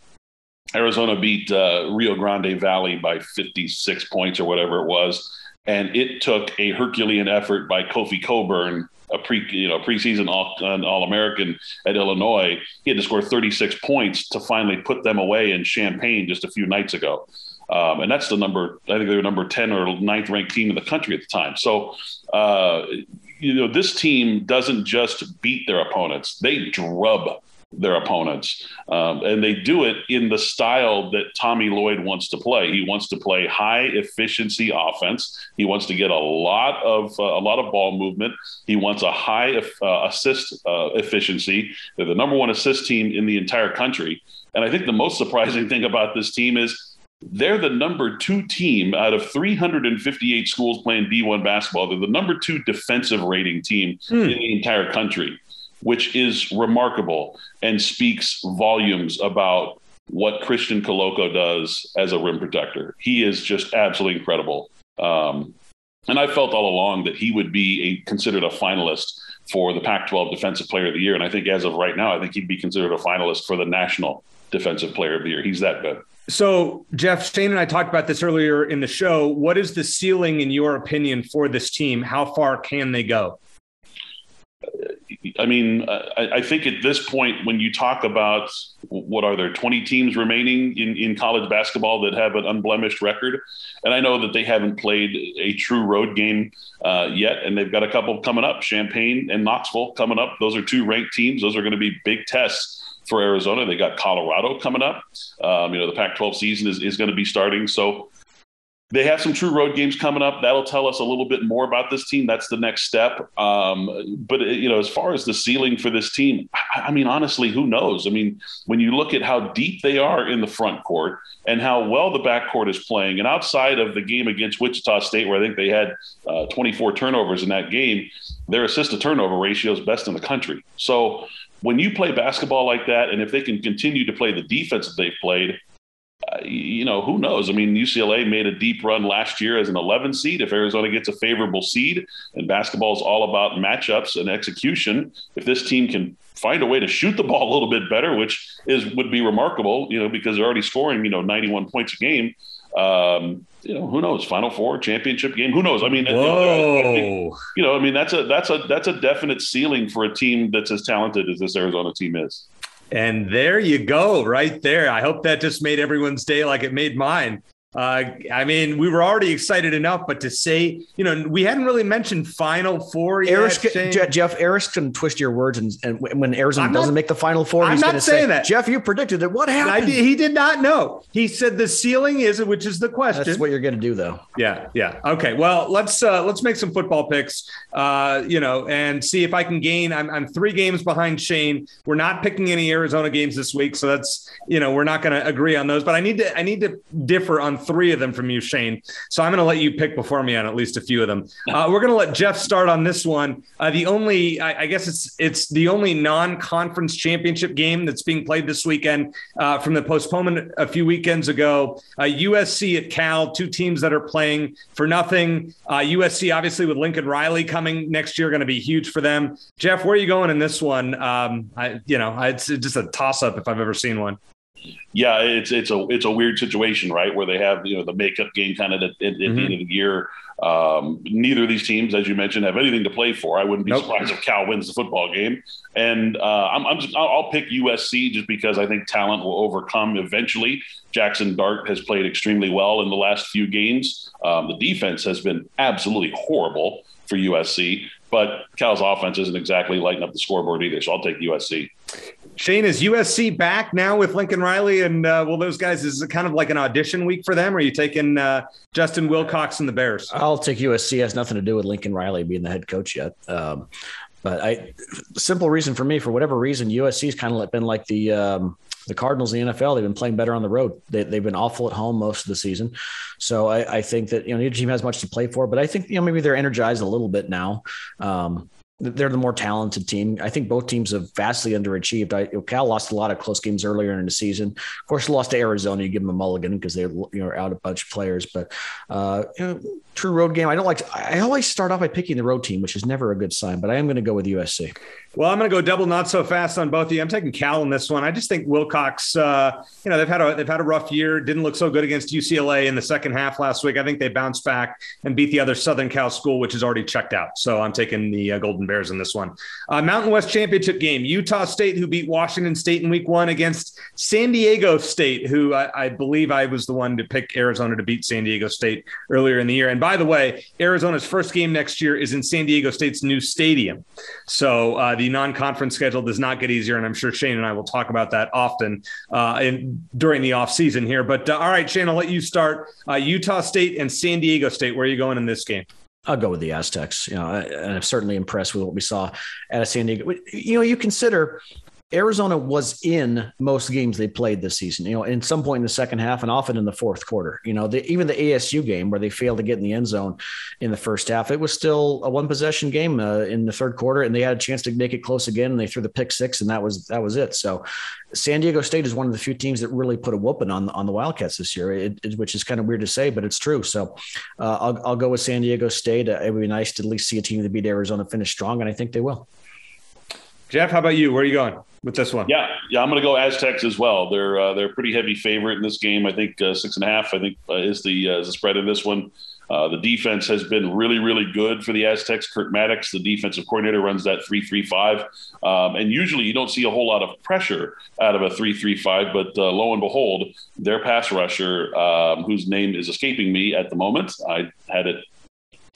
Arizona beat uh, Rio Grande Valley by 56 points or whatever it was, and it took a Herculean effort by Kofi Cockburn, a pre you know preseason All, All American at Illinois. He had to score 36 points to finally put them away in Champaign just a few nights ago. Um, and that's the number, I think they were number 10 or ninth ranked team in the country at the time. So, uh, you know, this team doesn't just beat their opponents, they drub their opponents. Um, and they do it in the style that Tommy Lloyd wants to play. He wants to play high efficiency offense. He wants to get a lot of uh, a lot of ball movement. He wants a high uh, assist uh, efficiency. They're the number one assist team in the entire country. And I think the most surprising thing about this team is they're the number two team out of 358 schools playing D1 basketball. They're the number two defensive rating team hmm. in the entire country, which is remarkable and speaks volumes about what Christian Koloko does as a rim protector. He is just absolutely incredible. Um, and I felt all along that he would be a, considered a finalist for the Pac 12 Defensive Player of the Year. And I think as of right now, I think he'd be considered a finalist for the National Defensive Player of the Year. He's that good. So, Jeff, Shane and I talked about this earlier in the show. What is the ceiling, in your opinion, for this team? How far can they go? I mean, I, think at this point, when you talk about what are there 20 teams remaining in, in college basketball that have an unblemished record, and I know that they haven't played a true road game uh, yet, and they've got a couple coming up, Champaign and Knoxville coming up. Those are two ranked teams. Those are going to be big tests for Arizona. They got Colorado coming up. Um, you know, the Pac-12 season is, is going to be starting. So they have some true road games coming up. That'll tell us a little bit more about this team. That's the next step. Um, but you know, as far as the ceiling for this team, I, I, mean, honestly, who knows? I mean, when you look at how deep they are in the front court and how well the back court is playing, and outside of the game against Wichita State, where I think they had uh, 24 turnovers in that game, their assist to turnover ratio is best in the country. So when you play basketball like that, and if they can continue to play the defense that they've played, uh, you know, who knows? I mean, UCLA made a deep run last year as an 11 seed. If Arizona gets a favorable seed, and basketball is all about matchups and execution, if this team can find a way to shoot the ball a little bit better, which is would be remarkable, you know, because they're already scoring, you know, 91 points a game. Um, you know, who knows? Final Four, championship game, who knows? I mean, Whoa. I think, you know, I mean, that's a that's a that's a definite ceiling for a team that's as talented as this Arizona team is. And there you go, right there. I hope that just made everyone's day like it made mine. Uh, I mean, we were already excited enough, but to say, you know, we hadn't really mentioned Final Four yet. Eric's, Shane. Jeff, going to twist your words, and, and when Arizona I'm doesn't make the Final Four, I'm he's not going to say, saying that. Jeff, you predicted it. What I happened? did, he did not know. He said the ceiling is, which is the question. That's what you're going to do, though. Yeah, yeah. Okay. Well, let's uh, let's make some football picks. Uh, you know, and see if I can gain. I'm, I'm three games behind Shane. We're not picking any Arizona games this week, so that's you know we're not going to agree on those. But I need to I need to differ on three of them from you, Shane. So I'm going to let you pick before me on at least a few of them. Uh, we're going to let Jeff start on this one. Uh, the only I, I guess it's it's the only non-conference championship game that's being played this weekend uh, from the postponement a few weekends ago. Uh, USC at Cal, two teams that are playing for nothing. Uh, USC, obviously, with Lincoln Riley coming next year, going to be huge for them. Jeff, where are you going in this one? Um, I, you know, it's just a toss-up if I've ever seen one. Yeah, it's it's a it's a weird situation, right? Where they have you know the makeup game kind of at, at, at the end of the year. Um, neither of these teams, as you mentioned, have anything to play for. I wouldn't be Nope. surprised if Cal wins the football game. And uh, I'm, I'm just I'll, I'll pick USC just because I think talent will overcome eventually. Jackson Dart has played extremely well in the last few games. Um, the defense has been absolutely horrible for USC, but Cal's offense isn't exactly lighting up the scoreboard either. So I'll take USC. Shane, is USC back now with Lincoln Riley? And uh, will those guys, is it kind of like an audition week for them? Or are you taking uh, Justin Wilcox and the Bears? I'll take USC. It has nothing to do with Lincoln Riley being the head coach yet. Um, but I, simple reason for me, for whatever reason, USC's kind of been like the um, the Cardinals in the NFL. They've been playing better on the road. They, they've been awful at home most of the season. So I, I think that you know neither team has much to play for. But I think you know maybe they're energized a little bit now. Um, they're the more talented team. I think both teams have vastly underachieved. I, Cal lost a lot of close games earlier in the season. Of course, lost to Arizona. You give them a mulligan because they're you know out a bunch of players. But uh, you know, true road game. I don't like. To, I always start off by picking the road team, which is never a good sign. But I am going to go with USC. Well, I'm going to go double not so fast on both of you. I'm taking Cal in this one. I just think Wilcox, uh, you know, they've had a they've had a rough year. Didn't look so good against UCLA in the second half last week. I think they bounced back and beat the other Southern Cal school, which is already checked out. So I'm taking the uh, Golden Bears in this one. Uh, Mountain West Championship game: Utah State, who beat Washington State in Week One, against San Diego State, who I, I believe I was the one to pick Arizona to beat San Diego State earlier in the year. And by the way, Arizona's first game next year is in San Diego State's new stadium. So uh, non-conference schedule does not get easier, and I'm sure Shane and I will talk about that often uh, in, during the off season here. But uh, all right, Shane, I'll let you start. Uh, Utah State and San Diego State. Where are you going in this game? I'll go with the Aztecs. You know, and I'm certainly impressed with what we saw at San Diego. You know, you consider Arizona was in most games they played this season. You know, in some point in the second half, and often in the fourth quarter. You know, the, even the ASU game where they failed to get in the end zone in the first half, it was still a one possession game uh, in the third quarter, and they had a chance to make it close again, and they threw the pick six, and that was that was it. So, San Diego State is one of the few teams that really put a whooping on on the Wildcats this year, it, it- which is kind of weird to say, but it's true. So, uh, I'll I'll go with San Diego State. Uh, it would be nice to at least see a team that beat Arizona finish strong, and I think they will. Jeff, how about you? Where are you going with this one? Yeah, yeah, I'm going to go Aztecs as well. They're uh, they're a pretty heavy favorite in this game. I think uh, six and a half. I think uh, is the uh, is the spread in this one. Uh, the defense has been really, really good for the Aztecs. Kurt Mattix, the defensive coordinator, runs that three-three-five, um, and usually you don't see a whole lot of pressure out of a three-three-five. But uh, lo and behold, their pass rusher, um, whose name is escaping me at the moment, I had it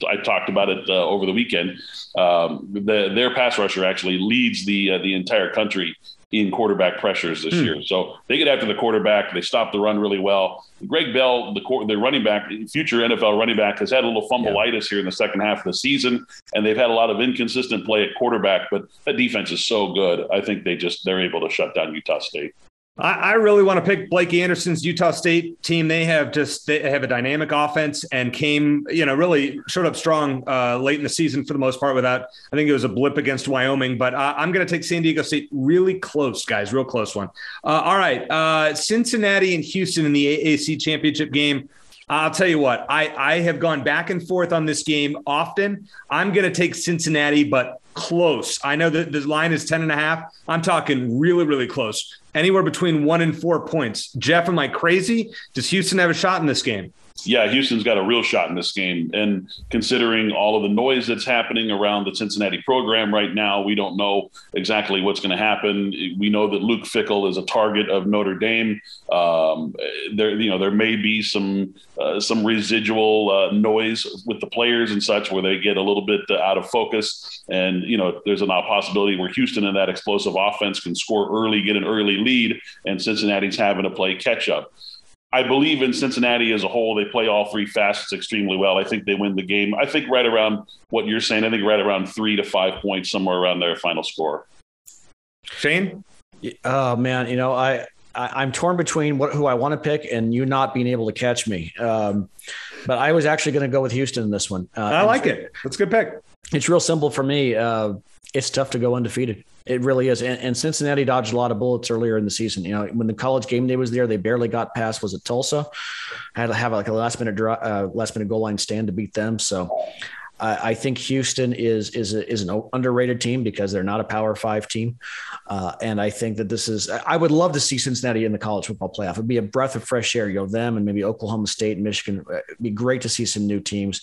I talked about it uh, over the weekend. Um, the, their pass rusher actually leads the uh, the entire country in quarterback pressures this year. So they get after the quarterback. They stop the run really well. Greg Bell, the the running back, future NFL running back, has had a little fumbleitis here in the second half of the season, and they've had a lot of inconsistent play at quarterback. But that defense is so good. I think they just they're able to shut down Utah State. I, I really want to pick Blake Anderson's Utah State team. They have just they have a dynamic offense and came, you know, really showed up strong uh, late in the season for the most part. Without, I think it was a blip against Wyoming, but uh, I'm going to take San Diego State really close, guys, real close one. Uh, all right, uh, Cincinnati and Houston in the AAC championship game. I'll tell you what, I, I have gone back and forth on this game often. I'm going to take Cincinnati, but close. I know that the line is 10 and a half. I'm talking really, really close. Anywhere between one and four points. Jeff, am I crazy? Does Houston have a shot in this game? Yeah, Houston's got a real shot in this game. And considering all of the noise that's happening around the Cincinnati program right now, we don't know exactly what's going to happen. We know that Luke Fickell is a target of Notre Dame. Um, there, you know, there may be some uh, some residual uh, noise with the players and such, where they get a little bit uh, out of focus. And you know, there's a possibility where Houston and that explosive offense can score early, get an early lead, and Cincinnati's having to play catch up. I believe in Cincinnati as a whole. They play all three facets extremely well. I think they win the game. I think right around what you're saying. I think right around three to five points, somewhere around their final score. Shane? Oh man, you know I, I am torn between what who I want to pick and you not being able to catch me. Um, but I was actually going to go with Houston in this one. Uh, I like it. That's a good pick. It's real simple for me. Uh, it's tough to go undefeated. It really is. And, and, Cincinnati dodged a lot of bullets earlier in the season. You know, when the college game day was there, they barely got past. Was it Tulsa? Had to have like a last minute draw, uh, last minute goal line stand to beat them. So. I think Houston is is is an underrated team because they're not a Power Five team, uh, and I think that this is. I would love to see Cincinnati in the college football playoff. It'd be a breath of fresh air. You know, them and maybe Oklahoma State and Michigan. It'd be great to see some new teams.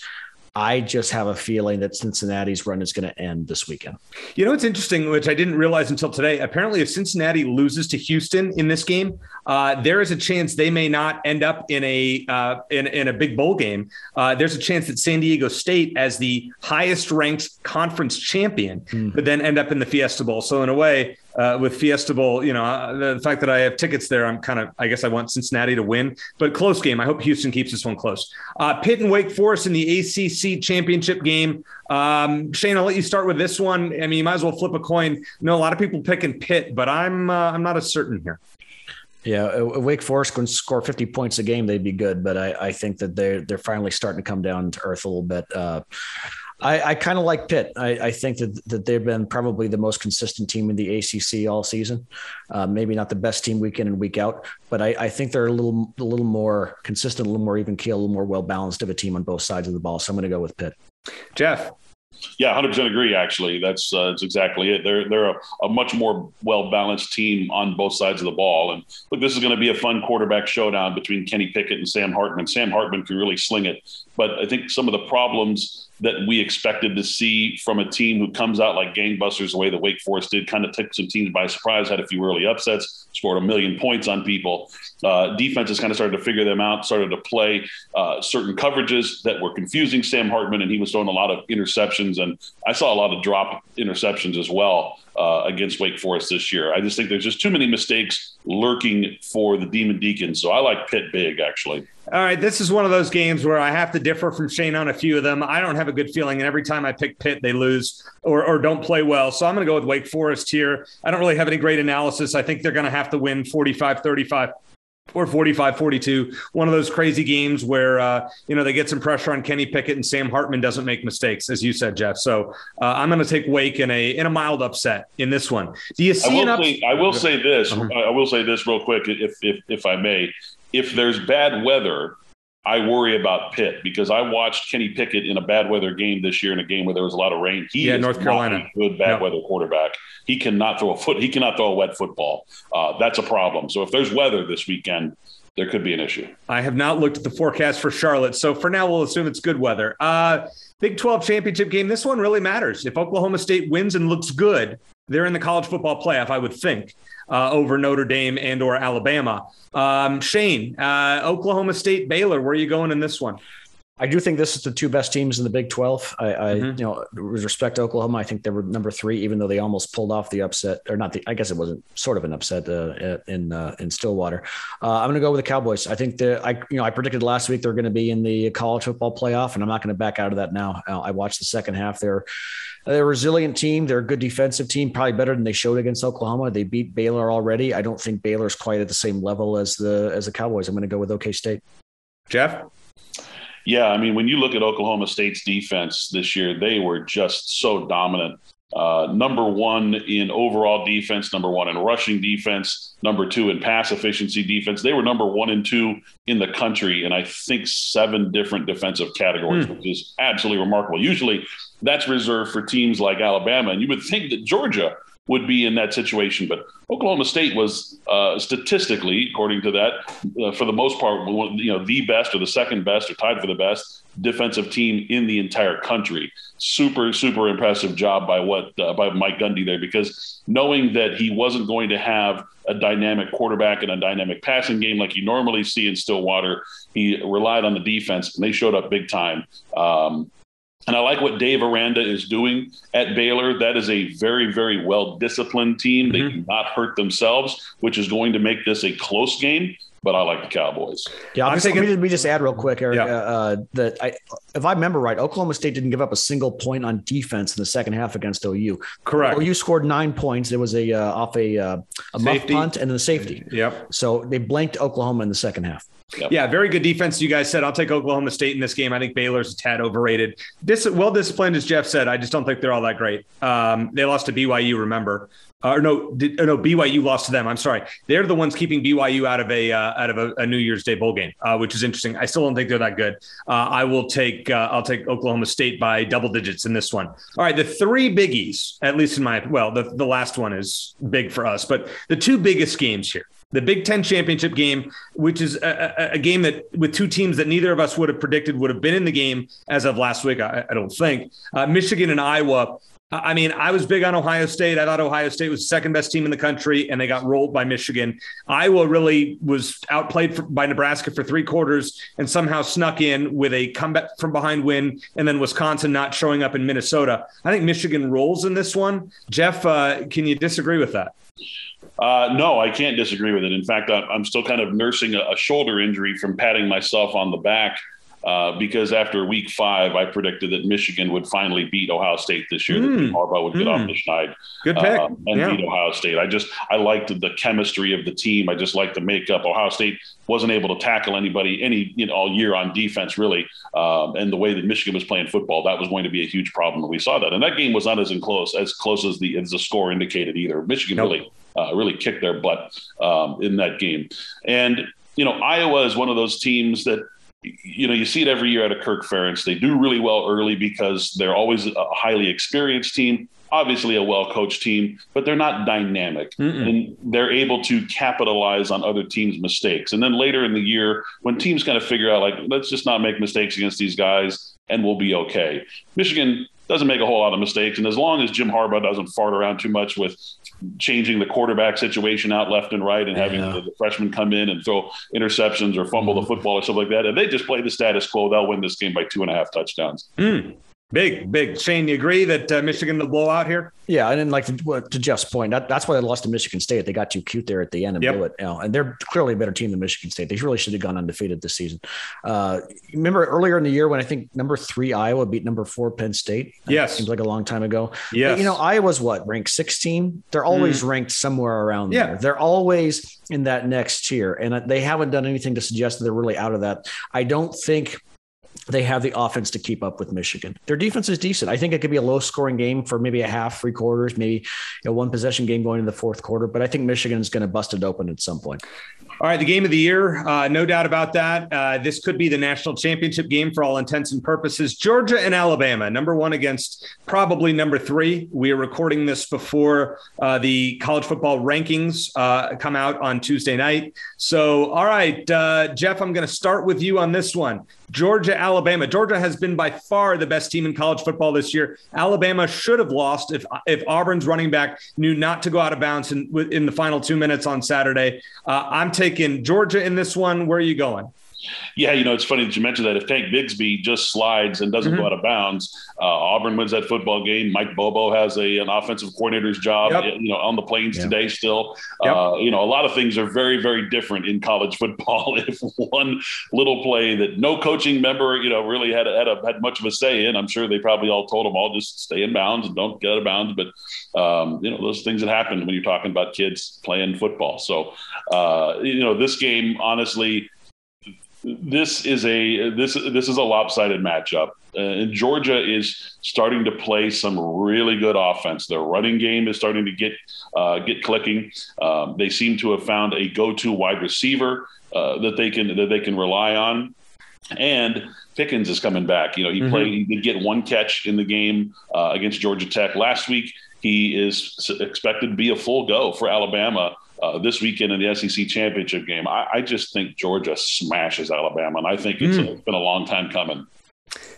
I just have a feeling that Cincinnati's run is going to end this weekend. You know, it's interesting, which I didn't realize until today. Apparently, if Cincinnati loses to Houston in this game, uh, there is a chance they may not end up in a uh, in, in a big bowl game. Uh, there's a chance that San Diego State, as the highest ranked conference champion, mm. could then end up in the Fiesta Bowl. So in a way, uh, with Fiesta Bowl, you know, uh, the fact that I have tickets there, I'm kind of, I guess I want Cincinnati to win, but close game. I hope Houston keeps this one close. Uh, Pitt and Wake Forest in the ACC championship game. Um, Shane, I'll let you start with this one. I mean, you might as well flip a coin. I know a lot of people picking Pitt, but I'm, uh, I'm not as certain here. Yeah, uh, Wake Forest can score 50 points a game, they'd be good. But I, I think that they're they're finally starting to come down to earth a little bit. Uh, I, I kind of like Pitt. I, I, think that, that they've been probably the most consistent team in the ACC all season. Uh, maybe not the best team week in and week out, but I, I, think they're a little a little more consistent, a little more even keel, a little more well balanced of a team on both sides of the ball. So I'm going to go with Pitt. Jeff. Yeah, 100% agree. Actually, that's uh, that's exactly it. They're they're a, a much more well balanced team on both sides of the ball. And look, this is going to be a fun quarterback showdown between Kenny Pickett and Sam Hartman. Sam Hartman can really sling it, but I think some of the problems that we expected to see from a team who comes out like gangbusters the way that Wake Forest did, kind of took some teams by surprise, had a few early upsets, scored a million points on people. Uh, defenses kind of started to figure them out, started to play uh, certain coverages that were confusing Sam Hartman, and he was throwing a lot of interceptions. And I saw a lot of drop interceptions as well uh, against Wake Forest this year. I just think there's just too many mistakes lurking for the Demon Deacons. So I like Pitt big, actually. All right, this is one of those games where I have to differ from Shane on a few of them. I don't have a good feeling, and every time I pick Pitt, they lose or, or don't play well. So I'm going to go with Wake Forest here. I don't really have any great analysis. I think they're going to have to win 45 35 or 45 42 one of those crazy games where uh, you know they get some pressure on kenny pickett and sam hartman doesn't make mistakes as you said jeff. So uh, i'm going to take wake in a in a mild upset in this one. Do you see I will, up- say, I will say this uh-huh. i will say this real quick if, if if i may. If there's bad weather, I worry about Pitt because I watched Kenny Pickett in a bad weather game this year in a game where there was a lot of rain. He yeah, North Carolina, good bad weather quarterback. He cannot throw a foot. He cannot throw a wet football. Uh, that's a problem. So if there's weather this weekend, there could be an issue. I have not looked at the forecast for Charlotte, so for now we'll assume it's good weather. Uh, Big 12 championship game. This one really matters. If Oklahoma State wins and looks good, they're in the college football playoff. I would think uh, over Notre Dame and or Alabama. Um, Shane, uh, Oklahoma State, Baylor. Where are you going in this one? I do think this is the two best teams in the Big 12. I, I mm-hmm. you know, with respect to Oklahoma, I think they were number three, even though they almost pulled off the upset, or not the. I guess it wasn't sort of an upset uh, in uh, in Stillwater. Uh, I'm going to go with the Cowboys. I think that I, you know, I predicted last week they're going to be in the college football playoff, and I'm not going to back out of that now. Uh, I watched the second half. They're they're a resilient team. They're a good defensive team, probably better than they showed against Oklahoma. They beat Baylor already. I don't think Baylor's quite at the same level as the as the Cowboys. I'm going to go with OK State. Jeff. Yeah, I mean, when you look at Oklahoma State's defense this year, they were just so dominant. uh, number one in overall defense, number one in rushing defense, number two in pass efficiency defense. They were number one and two in the country in I think seven different defensive categories, mm. which is absolutely remarkable. Usually that's reserved for teams like Alabama, and you would think that Georgia would be in that situation. But Oklahoma State was uh, statistically, according to that, uh, for the most part, you know, the best or the second best or tied for the best defensive team in the entire country. Super, super impressive job by what uh, by Mike Gundy there, because knowing that he wasn't going to have a dynamic quarterback and a dynamic passing game like you normally see in Stillwater, he relied on the defense, and they showed up big time. Um, and I like what Dave Aranda is doing at Baylor. That is a very, very well disciplined team. They mm-hmm. do not hurt themselves, which is going to make this a close game. But I like the Cowboys. Yeah, I'm thinking, let, me, just add real quick, Eric, yeah. uh, that I, if I remember right, Oklahoma State didn't give up a single point on defense in the second half against OU. Correct. OU scored nine points. There was a uh, off a uh, a muff punt and then a safety. Yep. So they blanked Oklahoma in the second half. Yep. Yeah, very good defense. You guys said I'll take Oklahoma State in this game. I think Baylor's a tad overrated. Dis- well disciplined, as Jeff said. I just don't think they're all that great. Um, they lost to BYU. Remember, uh, or no, did, no, BYU lost to them. I'm sorry. They're the ones keeping BYU out of a uh, out of a, a, New Year's Day bowl game, uh, which is interesting. I still don't think they're that good. Uh, I will take uh, I'll take Oklahoma State by double digits in this one. All right, the three biggies, at least in my well, the the last one is big for us, but the two biggest games here the Big Ten championship game, which is a, a, game that with two teams that neither of us would have predicted would have been in the game as of last week. I, I don't think Michigan and Iowa. I mean, I was big on Ohio State. I thought Ohio State was the second best team in the country, and they got rolled by Michigan. Iowa really was outplayed for, by Nebraska for three quarters and somehow snuck in with a comeback from behind win, and then Wisconsin not showing up in Minnesota. I think Michigan rolls in this one. Jeff, uh, can you disagree with that? Uh, no, I can't disagree with it. In fact, I'm still kind of nursing a, a shoulder injury from patting myself on the back uh, because after week five, I predicted that Michigan would finally beat Ohio State this year. Mm. That Harbaugh would get mm. off the schneid. Good pick. Um, and yeah. beat Ohio State. I just, I liked the chemistry of the team. I just liked the makeup. Ohio State wasn't able to tackle anybody any you know, all year on defense, really. Um, and the way that Michigan was playing football, that was going to be a huge problem. We saw that. And that game was not as close as close as the as the score indicated either. Michigan nope. really uh, really kicked their butt um, in that game. And you know, Iowa is one of those teams that you know, you see it every year out of Kirk Ferentz. They do really well early because they're always a highly experienced team, obviously a well coached team, but they're not dynamic. Mm-mm. And they're able to capitalize on other teams' mistakes. And then later in the year, when teams kind of figure out, like, let's just not make mistakes against these guys and we'll be okay. Michigan doesn't make a whole lot of mistakes. And as long as Jim Harbaugh doesn't fart around too much with changing the quarterback situation out left and right and having yeah. the, the, freshmen come in and throw interceptions or fumble mm-hmm. the football or stuff like that. And they just play the status quo, they'll win this game by two and a half touchdowns. Mm. Big, big. Shane, you agree that uh, Michigan will blow out here? Yeah, and then like to, to Jeff's point, that, that's why they lost to Michigan State. They got too cute there at the end and yep. blew it. You know, and they're clearly a better team than Michigan State. They really should have gone undefeated this season. Uh, remember earlier in the year when I think number three Iowa beat number four Penn State? Yes, seems like a long time ago. Yeah, you know Iowa's what ranked 16. They're always mm. ranked somewhere around yeah. there. They're always in that next tier, and they haven't done anything to suggest that they're really out of that. I don't think they have the offense to keep up with Michigan. Their defense is decent. I think it could be a low scoring game for maybe a half, three quarters, maybe a one possession game going into the fourth quarter. But I think Michigan is going to bust it open at some point. All right, the game of the year, uh, no doubt about that. Uh, this could be the national championship game for all intents and purposes. Georgia and Alabama, number one against probably number three. We are recording this before uh, the college football rankings uh, come out on Tuesday night. So, all right, uh, Jeff, I'm going to start with you on this one. Georgia, Alabama. Georgia has been by far the best team in college football this year. Alabama should have lost if if Auburn's running back knew not to go out of bounds in, in the final two minutes on Saturday. Uh, I'm taking Georgia in this one. Where are you going? Yeah, you know, it's funny that you mentioned that. If Tank Bigsby just slides and doesn't mm-hmm. go out of bounds, uh, Auburn wins that football game. Mike Bobo has a an offensive coordinator's job, yep. you know, on the plains yep. today. Still, yep. uh, you know, a lot of things are very, very different in college football. if one little play that no coaching member, you know, really had a, had a, had much of a say in, I'm sure they probably all told them all just stay in bounds and don't get out of bounds. But um, you know, those things that happen when you're talking about kids playing football. So, uh, you know, this game honestly this is a this this is a lopsided matchup. Uh, and Georgia is starting to play some really good offense. Their running game is starting to get uh, get clicking. Um, they seem to have found a go-to wide receiver uh, that they can that they can rely on. And Pickens is coming back. You know, he mm-hmm. played. He did get one catch in the game uh, against Georgia Tech last week. He is expected to be a full go for Alabama uh, this weekend in the SEC championship game. I, I, just think Georgia smashes Alabama, and I think it's mm. a, been a long time coming.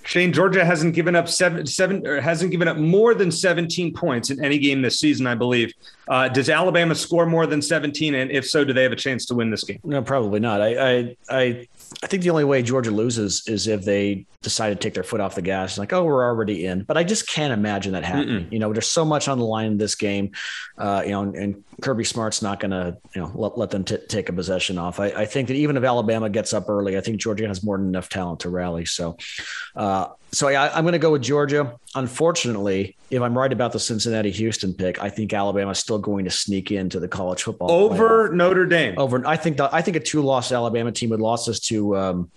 Shane, Georgia hasn't given up seven, seven, or hasn't given up more than 17 points in any game this season, I believe. Uh, does Alabama score more than 17? And if so, do they have a chance to win this game? No, probably not. I, I, I I think the only way Georgia loses is if they decide to take their foot off the gas. Like, oh, we're already in. But I just can't imagine that happening. Mm-mm. You know, there's so much on the line in this game. Uh, you know, and, and, Kirby Smart's not going to, you know, let, let them t- take a possession off. I, I, think that even if Alabama gets up early, I think Georgia has more than enough talent to rally. So, uh, so I, am going to go with Georgia. Unfortunately, if I'm right about the Cincinnati Houston pick, I think Alabama's still going to sneak into the college football over playoff. Notre Dame. Over, I think the, I think a two loss Alabama team would losses to. Um,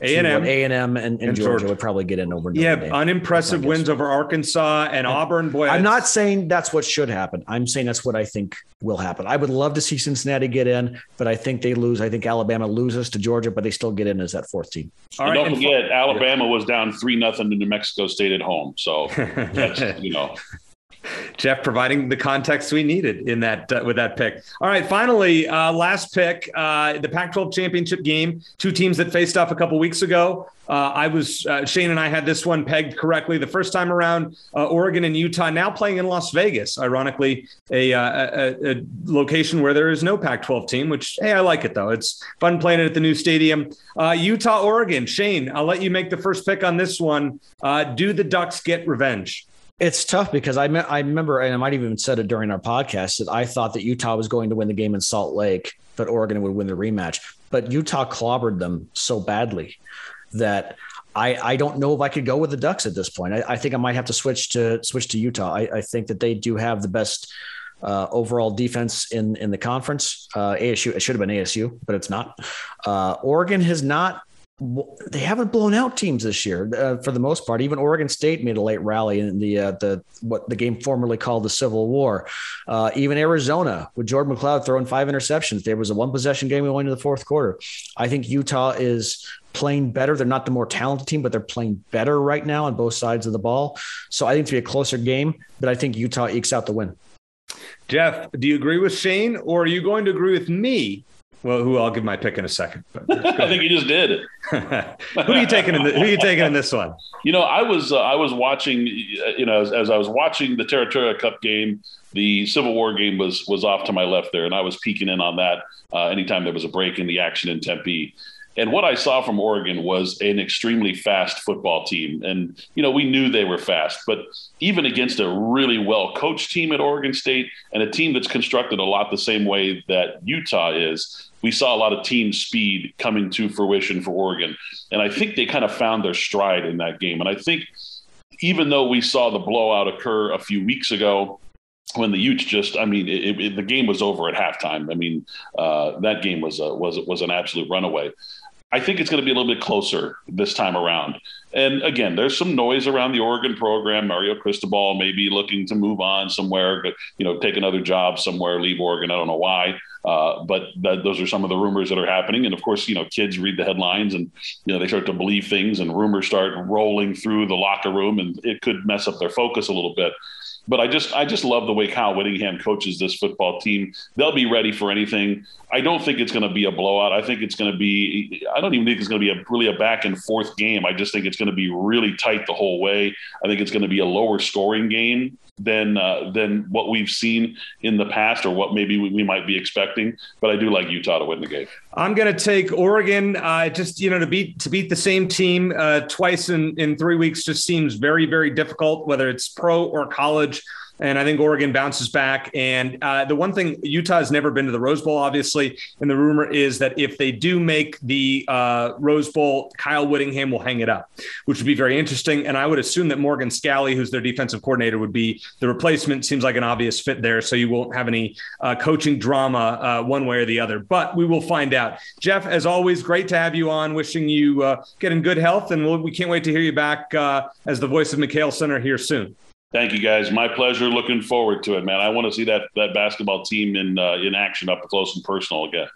a and M, A and M, and Georgia, Georgia would probably get in over. Notre yeah, Dame, unimpressive wins over Arkansas and, and Auburn. Boy, I'm not saying that's what should happen. I'm saying that's what I think will happen. I would love to see Cincinnati get in, but I think they lose. I think Alabama loses to Georgia, but they still get in as that fourth team. All right, don't forget, Alabama was down three nothing to New Mexico State at home, so that's you know. Jeff providing the context we needed in that uh, with that pick. All right, finally, uh, last pick, uh, the Pac-12 championship game. Two teams that faced off a couple weeks ago. Uh, I was uh, Shane and I had this one pegged correctly the first time around. Uh, Oregon and Utah now playing in Las Vegas. Ironically, a, a, a, location where there is no Pac-12 team. Which hey, I like it though. It's fun playing it at the new stadium. Utah, Oregon. Shane, I'll let you make the first pick on this one. do the Ducks get revenge? It's tough because I, me- I remember, and I might have even said it during our podcast, that I thought that Utah was going to win the game in Salt Lake, but Oregon would win the rematch. But Utah clobbered them so badly that I, I don't know if I could go with the Ducks at this point. I, I think I might have to switch to switch to Utah. I, I think that they do have the best uh, overall defense in in the conference. Uh, ASU it should have been ASU, but it's not. Uh, Oregon has not they haven't blown out teams this year uh, for the most part. Even Oregon State made a late rally in the uh, the what the game formerly called the Civil War. Uh, even Arizona with Jordan McCloud throwing five interceptions. There was a one possession game going into the fourth quarter. I think Utah is playing better. They're not the more talented team, but they're playing better right now on both sides of the ball. So I think it's be a closer game, but I think Utah ekes out the win. Jeff, do you agree with Shane, or are you going to agree with me well, who I'll give my pick in a second. I think you just did. who are you taking in? The, who are you taking in this one? You know, I was uh, I was watching. You know, as, as, I was watching the Territorial Cup game, the Civil War game was was off to my left there, and I was peeking in on that uh, anytime there was a break in the action in Tempe. And what I saw from Oregon was an extremely fast football team. And, you know, we knew they were fast, but even against a really well coached team at Oregon State and a team that's constructed a lot the same way that Utah is, we saw a lot of team speed coming to fruition for Oregon. And I think they kind of found their stride in that game. And I think even though we saw the blowout occur a few weeks ago, when the Utes just, I mean, it, it, the game was over at halftime. I mean, uh, that game was a, was was an absolute runaway. I think it's going to be a little bit closer this time around. And again, there's some noise around the Oregon program. Mario Cristobal may be looking to move on somewhere, but you know, take another job somewhere, leave Oregon. I don't know why, uh, but those are some of the rumors that are happening. And of course, you know, kids read the headlines and you know they start to believe things, and rumors start rolling through the locker room, and it could mess up their focus a little bit but I just I just love the way Kyle Whittingham coaches this football team. They'll be ready for anything. I don't think it's going to be a blowout. I think it's going to be. I don't even think it's going to be a really a back and forth game. I just think it's going to be really tight the whole way. I think it's going to be a lower scoring game than uh, than what we've seen in the past or what maybe we, we, might be expecting. But I do like Utah to win the game. I'm going to take Oregon. Uh, just you know to beat to beat the same team uh, twice in in three weeks just seems very very difficult. Whether it's pro or college. And I think Oregon bounces back. And uh, the one thing Utah has never been to the Rose Bowl, obviously, and the rumor is that if they do make the uh, Rose Bowl, Kyle Whittingham will hang it up, which would be very interesting. And I would assume that Morgan Scalley, who's their defensive coordinator, would be the replacement. Seems like an obvious fit there, so you won't have any uh, coaching drama uh, one way or the other. But we will find out. Jeff, as always, great to have you on. Wishing you uh, get in good health, and we'll, we can't wait to hear you back uh, as the voice of McKale Center here soon. Thank you, guys. My pleasure. Looking forward to it, man. I want to see that that basketball team in uh, in action up close and personal again.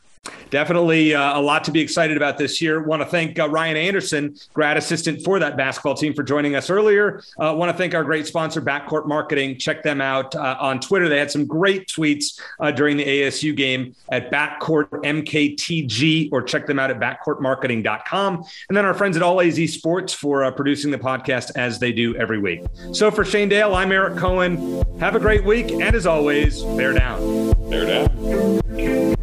Definitely uh, a lot to be excited about this year. Want to thank uh, Ryan Anderson, grad assistant for that basketball team, for joining us earlier. Uh, Want to thank our great sponsor, Backcourt Marketing. Check them out uh, on Twitter. They had some great tweets uh, during the ASU game at Backcourt MKTG, or check them out at backcourtmarketing.com. And then our friends at All AZ Sports for uh, producing the podcast as they do every week. So for Shane Dale, I'm Eric Cohen. Have a great week, and as always, bear down. Bear down.